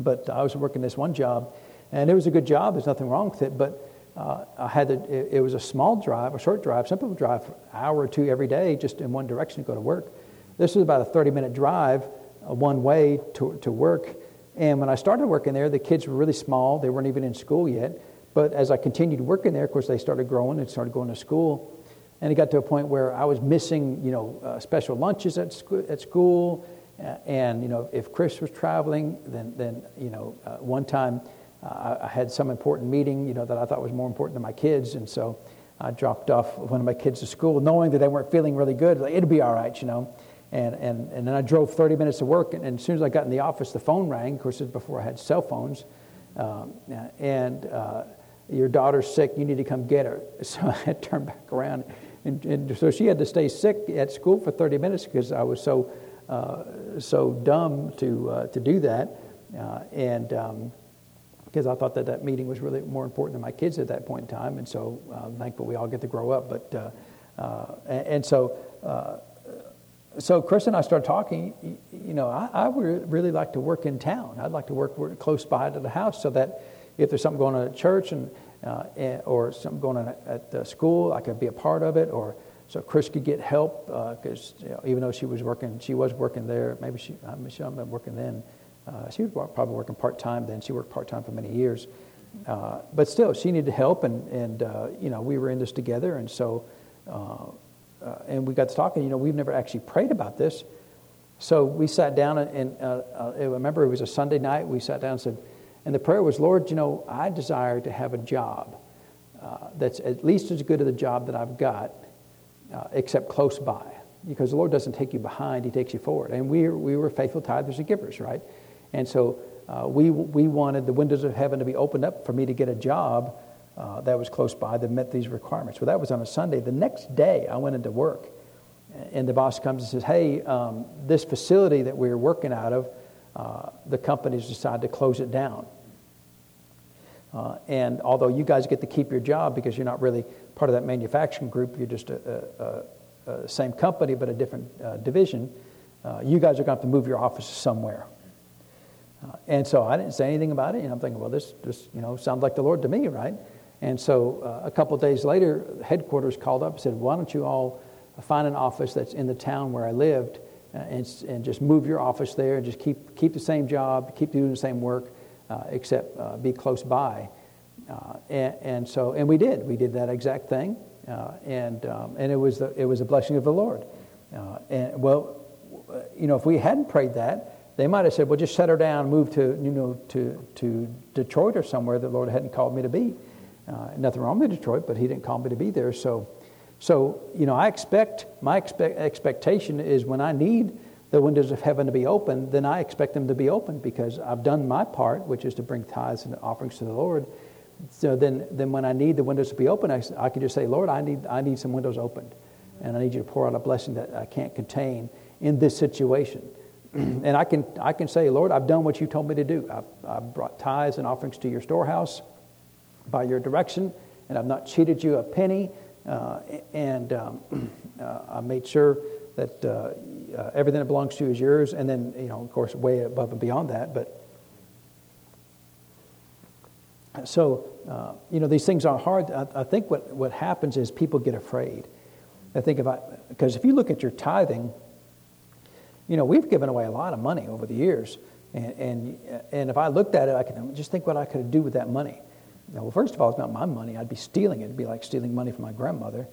but I was working this one job, and it was a good job. There's nothing wrong with it, but uh, I had to, it, it, was a small drive, a short drive. Some people drive hour or two every day just in one direction to go to work. This was about a 30 minute drive uh, one way to, to work. And when I started working there, the kids were really small. They weren't even in school yet. But as I continued working there, of course, they started growing and started going to school. And it got to a point where I was missing, you know, uh, special lunches at, sco- at school. Uh, and, you know, if Chris was traveling, then, then you know, uh, one time uh, I had some important meeting, you know, that I thought was more important than my kids, and so I dropped off one of my kids to school, knowing that they weren't feeling really good. Like, It'll be all right, you know. And, and, and then I drove 30 minutes to work, and, and as soon as I got in the office, the phone rang. Of course, it was before I had cell phones. Um, and uh, your daughter's sick, you need to come get her. So I turned back around. And, and so she had to stay sick at school for 30 minutes because I was so, uh, so dumb to, uh, to do that. Uh, and um, because I thought that that meeting was really more important than my kids at that point in time. And so I'm uh, thankful we all get to grow up. But uh, and, and, so. Uh, so Chris and I started talking. You know, I, I, would really like to work in town. I'd like to work, close by to the house, so that if there's something going on at church and, uh, and or something going on at, the school, I could be a part of it. Or so Chris could get help because uh, you know, even though she was working, she was working there. Maybe she, I'm, I'm working then. Uh, she was probably working part time then. She worked part time for many years. Uh, but still, she needed help, and, and uh, you know, we were in this together. And so, uh, uh, and we got to talking. You know, we've never actually prayed about this. So we sat down, and, and uh, I remember it was a Sunday night. We sat down and said, and the prayer was, Lord, you know, I desire to have a job that's at least as good as the job that I've got, except close by. Because the Lord doesn't take you behind, He takes you forward. And we, we were faithful tithers and givers, right? And so uh, we, we wanted the windows of heaven to be opened up for me to get a job uh, that was close by that met these requirements. Well, that was on a Sunday. The next day, I went into work, and the boss comes and says, Hey, um, this facility that we are working out of, uh, the company's decided to close it down. Uh, and although you guys get to keep your job because you're not really part of that manufacturing group, you're just a, a, a same company but a different uh, division, uh, you guys are going to have to move your office somewhere. Uh, and so I didn't say anything about it. And I'm thinking, well, this, this you know, sounds like the Lord to me, right? And so uh, a couple days later, headquarters called up and said, why don't you all find an office that's in the town where I lived uh, and, and just move your office there and just keep, keep the same job, keep doing the same work, uh, except uh, be close by. Uh, and, and, so, and we did. We did that exact thing. and, um, and it was, the, it was a blessing of the Lord. and well, you know, if we hadn't prayed that, they might have said, well, just set her down, move to, you know, to, to Detroit or somewhere the Lord hadn't called me to be. Uh, nothing wrong with Detroit, but he didn't call me to be there. So, so you know, I expect, my expect, expectation is when I need the windows of heaven to be open, then I expect them to be open because I've done my part, which is to bring tithes and offerings to the Lord. So then, then when I need the windows to be open, I, I can just say, Lord, I need, I need some windows opened. And I need you to pour out a blessing that I can't contain in this situation. and I can, I can say, Lord, I've done what you told me to do. I've, I've brought tithes and offerings to your storehouse by your direction, and I've not cheated you a penny. Uh, and um, uh, I made sure that uh, uh, everything that belongs to you is yours. And then, you know, of course, way above and beyond that. But so, uh, you know, these things are hard. I, I, think what, what happens is people get afraid. I think I, because if you look at your tithing, you know, we've given away a lot of money over the years. And, and, and if I looked at it, I could just think what I could do with that money. Well, first of all, it's not my money. I'd be stealing it. It'd be like stealing money from my grandmother.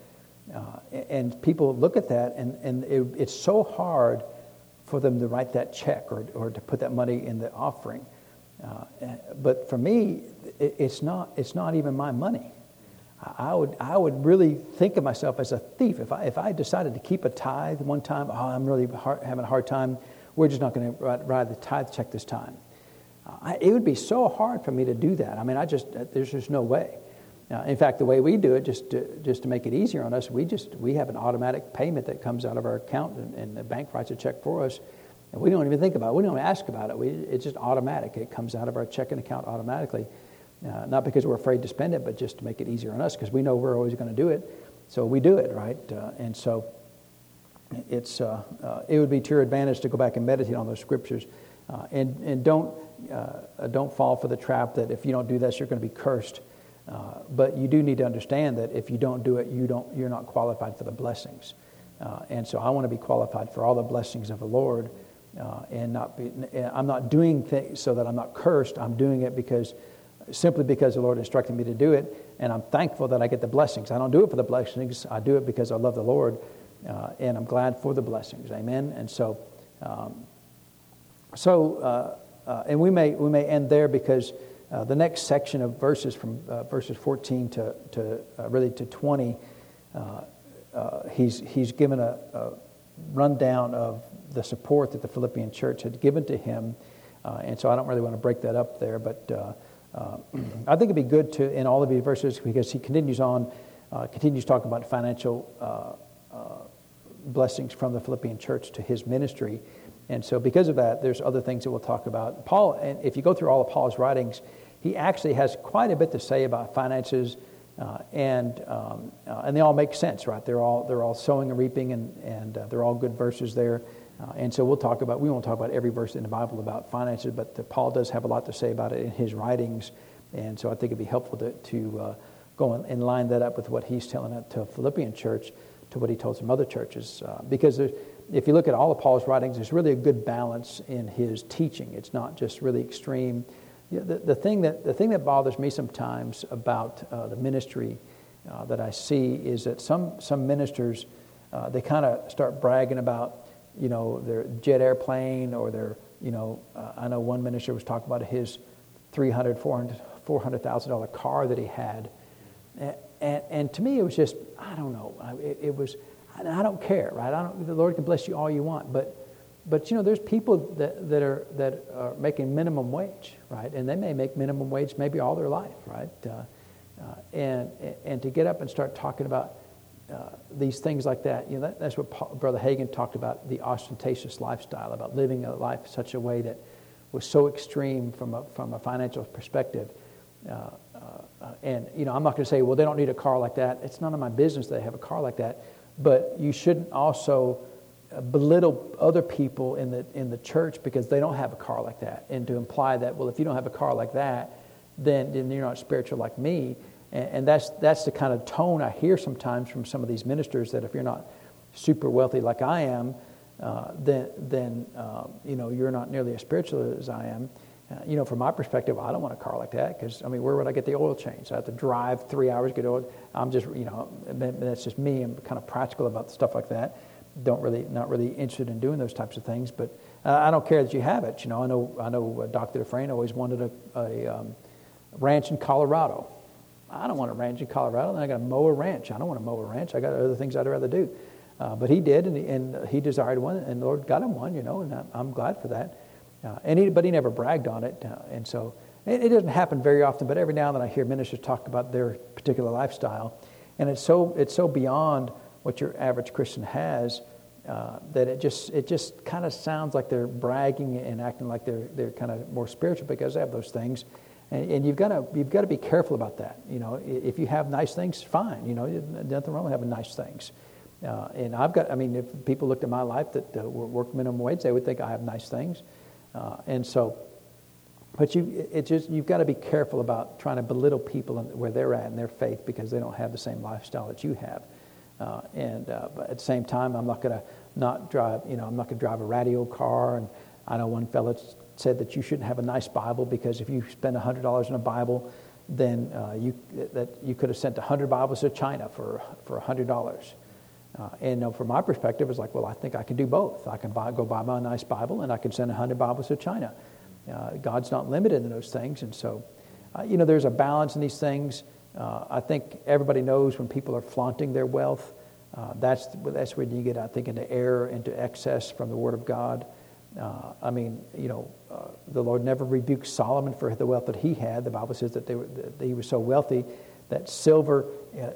Uh, and people look at that, and, and it, it's so hard for them to write that check or, or to put that money in the offering. Uh, but for me, it, it's, not, it's not even my money. I would, I would really think of myself as a thief. If I, if I decided to keep a tithe one time, oh, I'm really hard, having a hard time, we're just not going to write, write, the tithe check this time. Uh, I, it would be so hard for me to do that. I mean, I just, there's just no way. Uh, in fact, the way we do it, just to, just to make it easier on us, we just we have an automatic payment that comes out of our account, and, and the bank writes a check for us, and we don't even think about it. We don't even ask about it. We, it's just automatic. It comes out of our checking account automatically, uh, not because we're afraid to spend it, but just to make it easier on us, because we know we're always going to do it, so we do it, right? Uh, and so it's uh, uh, it would be to your advantage to go back and meditate on those scriptures, uh, and and don't don't fall for the trap that if you don't do this, you're going to be cursed. Uh, but you do need to understand that if you don't do it, you don't, you're not qualified for the blessings. Uh, and so I want to be qualified for all the blessings of the Lord. Uh, and not be, I'm not doing things so that I'm not cursed. I'm doing it because simply because the Lord instructed me to do it. And I'm thankful that I get the blessings. I don't do it for the blessings. I do it because I love the Lord. Uh, and I'm glad for the blessings. Amen. And so, um, so, uh, uh, and we may, we may end there because uh, the next section of verses from uh, verses 14 to, to uh, really to 20, uh, uh, he's, he's given a, a, rundown of the support that the Philippian church had given to him. and so I don't really want to break that up there, but I think it'd be good to, in all of these verses, because he continues on, continues talking about financial blessings from the Philippian church to his ministry. And so, because of that, there's other things that we'll talk about. Paul, and if you go through all of Paul's writings, he actually has quite a bit to say about finances, uh, and, um, uh, and they all make sense, right? They're all, they're all sowing and reaping, and, and uh, they're all good verses there. Uh, and so we'll talk about, we won't talk about every verse in the Bible about finances, but Paul does have a lot to say about it in his writings. And so I think it'd be helpful to, to uh, go and, line that up with what he's telling it to Philippian church, to what he told some other churches. Uh, because if you look at all of Paul's writings, there's really a good balance in his teaching. It's not just really extreme the, the, thing that, the thing that bothers me sometimes about uh, the ministry uh, that I see is that some, some ministers, uh, they kind of start bragging about, you know, their jet airplane or their, you know, uh, I know one minister was talking about his $300,000, $400,000 $400, car that he had. And, and, and, to me, it was just, I don't know, it, it was, I don't care, right? I don't, the Lord can bless you all you want, but but you know, there's people that, that, are, that are making minimum wage, right? And they may make minimum wage maybe all their life, right? Uh, uh, and, and to get up and start talking about uh, these things like that, you know, that, that's what Paul, Brother Hagin talked about the ostentatious lifestyle, about living a life such a way that was so extreme from a, from a financial perspective. Uh, uh, and, you know, I'm not going to say, well, they don't need a car like that. It's none of my business they have a car like that. But you shouldn't also belittle other people in the, in the church because they don't have a car like that. And to imply that, well, if you don't have a car like that, then, then you're not spiritual like me. And, and that's, that's the kind of tone I hear sometimes from some of these ministers that if you're not super wealthy like I am, uh, then, then uh, you know, you're not nearly as spiritual as I am. Uh, you know, from my perspective, I don't want a car like that because, I mean, where would I get the oil change? I have to drive three hours, get oil. I'm just, you know, that's just me. I'm kind of practical about stuff like that don't really not really interested in doing those types of things. But uh, I don't care that you have it. You know, I know I know uh, Dr. Dufresne always wanted a, a um, ranch in Colorado. I don't want a ranch in Colorado. Then I got to mow a ranch. I don't want to mow a ranch. I got other things I'd rather do. Uh, but he did, and he, and he desired one, and the Lord got him one, you know, and I'm, I'm glad for that. Uh, and he, but he never bragged on it. Uh, and so it, it, doesn't happen very often, but every now and then I hear ministers talk about their particular lifestyle. And it's so, it's so beyond what your average Christian has uh, that it just, it just kind of sounds like they're bragging and acting like they're, they're kind of more spiritual because they have those things. And, and you've got to you've got to be careful about that. You know, if you have nice things, fine. You know, nothing wrong with having nice things. Uh, and I've got, I mean, if people looked at my life that uh, work minimum wage, they would think I have nice things. Uh, and so, but you, it just, you've got to be careful about trying to belittle people and where they're at in their faith because they don't have the same lifestyle that you have. Uh, and uh, but at the same time, I'm not going to not drive, you know, I'm not going to drive a radio car. And I know one fellow said that you shouldn't have a nice Bible because if you spend $100 on a Bible, then uh, you, that you could have sent 100 Bibles to China for, for $100. Uh, and know, from my perspective, it's like, well, I think I can do both. I can buy, go buy my nice Bible, and I can send 100 Bibles to China. Uh, God's not limited in those things. And so, uh, you know, there's a balance in these things. Uh, I think everybody knows when people are flaunting their wealth. Uh, that's, that's when you get, I think, into error, into excess from the Word of God. Uh, I mean, you know, the Lord never rebuked Solomon for the wealth that he had. The Bible says that, they were, that he was so wealthy that silver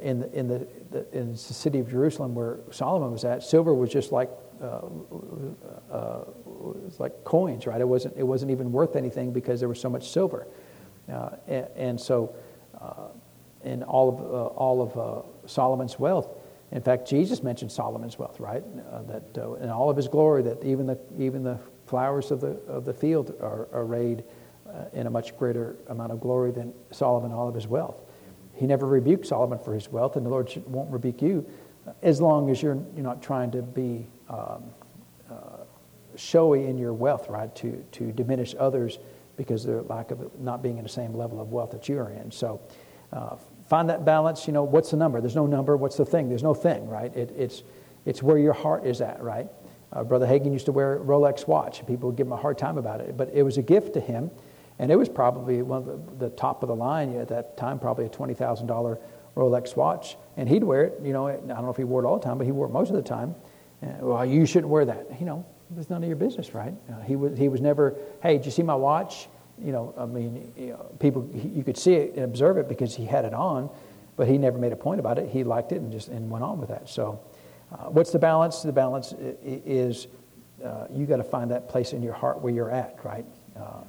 in the, in the, in the city of Jerusalem where Solomon was at, silver was just like uh, uh, was like coins, right? It wasn't it wasn't even worth anything because there was so much silver, uh, and, and, so uh, in all of uh, all of uh, Solomon's wealth. In fact, Jesus mentioned Solomon's wealth, right? that in all of his glory, that even the even the flowers of the of the field are arrayed in a much greater amount of glory than Solomon all of his wealth. He never rebuked Solomon for his wealth, and the Lord won't rebuke you as long as you're, you're not trying to be um, uh, showy in your wealth, right? To, to diminish others because they're lack of not being in the same level of wealth that you're in. So uh, find that balance. You know, what's the number? There's no number. What's the thing? There's no thing, right? It, it's, it's where your heart is at, right? Uh, Brother Hagin used to wear a Rolex watch. People would give him a hard time about it, but it was a gift to him. And it was probably one of the, the top of the line at that time, probably a $20,000 Rolex watch. And he'd wear it, you know, I don't know if he wore it all the time, but he wore it most of the time. Uh, well, you shouldn't wear that. You know, it's none of your business, right? He, was, he was never, hey, did you see my watch? You know, I mean, you know, people, you could see it and observe it because he had it on, but he never made a point about it. He liked it and just and went on with that. So, uh, what's the balance? The balance is uh, you got to find that place in your heart where you're at, right? Uh,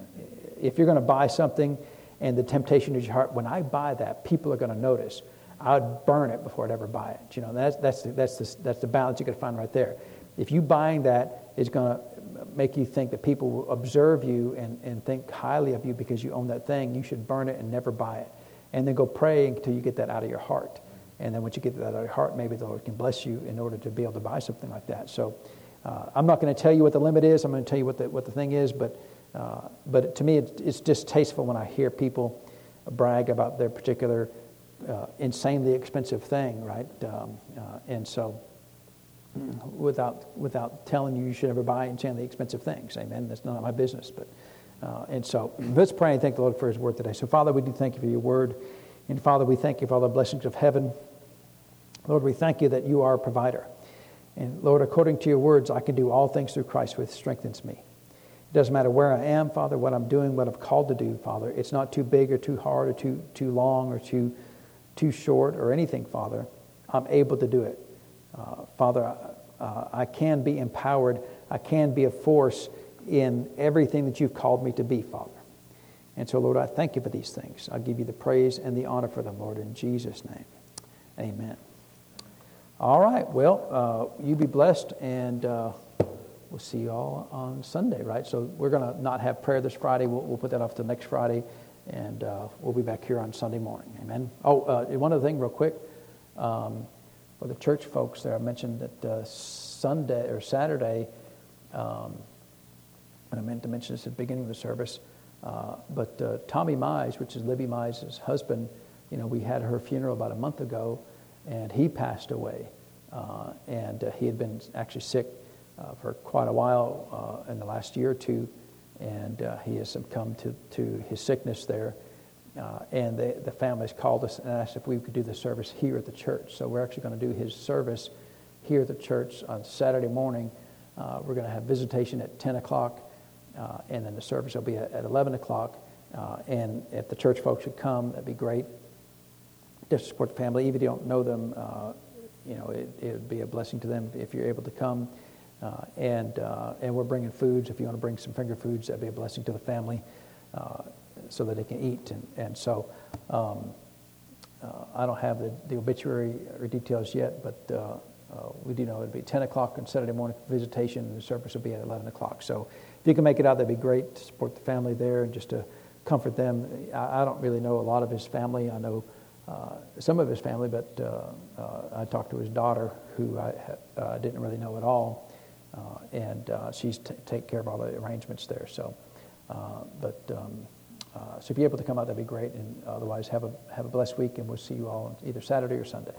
if you're going to buy something and the temptation is your heart, when I buy that, people are going to notice. I'd burn it before I'd ever buy it. You know, that's, that's, the, that's, the, that's the balance you got to find right there. If you buying that is going to make you think that people will observe you and, and think highly of you because you own that thing, you should burn it and never buy it. And then go pray until you get that out of your heart. And then once you get that out of your heart, maybe the Lord can bless you in order to be able to buy something like that. So uh, I'm not going to tell you what the limit is. I'm going to tell you what the, what the thing is, but uh, but to me, it, it's distasteful when I hear people brag about their particular uh, insanely expensive thing, right? Um, uh, and so, without without telling you you should ever buy insanely expensive things, amen. That's not my business, but uh, and so let's pray and thank the Lord for His word today. So, Father, we do thank you for your word, and Father, we thank you for all the blessings of heaven. Lord, we thank you that you are a provider, and Lord, according to your words, I can do all things through Christ, which strengthens me. It doesn't matter where I am, Father, what I'm doing, what I've called to do, Father. It's not too big or too hard or too, too long or too, too short or anything, Father. I'm able to do it. Uh, Father, uh, I can be empowered. I can be a force in everything that you've called me to be, Father. And so, Lord, I thank you for these things. I give you the praise and the honor for them, Lord, in Jesus' name. Amen. All right. Well, uh, you be blessed and. We'll see you all on Sunday, right? So we're going to not have prayer this Friday. We'll, we'll put that off to next Friday, and uh, we'll be back here on Sunday morning. Amen. Oh, uh, one other thing, real quick. Um, for the church folks there, I mentioned that uh, Sunday or Saturday, um, and I meant to mention this at the beginning of the service, uh, but uh, Tommy Mize, which is Libby Mize's husband, you know, we had her funeral about a month ago, and he passed away. Uh, and he had been actually sick uh, for quite a while uh, in the last year or two, and uh, he has succumbed to, to his sickness there. Uh, and the, the family has called us and asked if we could do the service here at the church. So we're actually going to do his service here at the church on Saturday morning. Uh, we're going to have visitation at 10 o'clock, uh, and then the service will be at, at 11 o'clock. And if the church folks would come, that'd be great. Just to support the family, even if you don't know them, you know, it, it would be a blessing to them if you're able to come. Uh, and, uh, and we're bringing foods. If you want to bring some finger foods, that'd be a blessing to the family uh, so that they can eat. And, and so um, uh, I don't have the, the, obituary or details yet, but uh, uh, we do know it'll be 10 o'clock on Saturday morning visitation, and the service will be at 11 o'clock. So if you can make it out, that'd be great to support the family there and just to comfort them. I, I don't really know a lot of his family. I know some of his family, but I talked to his daughter, who I didn't really know at all. Uh, and uh, she's t- take care of all the arrangements there. So, uh, but um, so if you're able to come out, that'd be great. And otherwise, have a have a blessed week, and we'll see you all either Saturday or Sunday.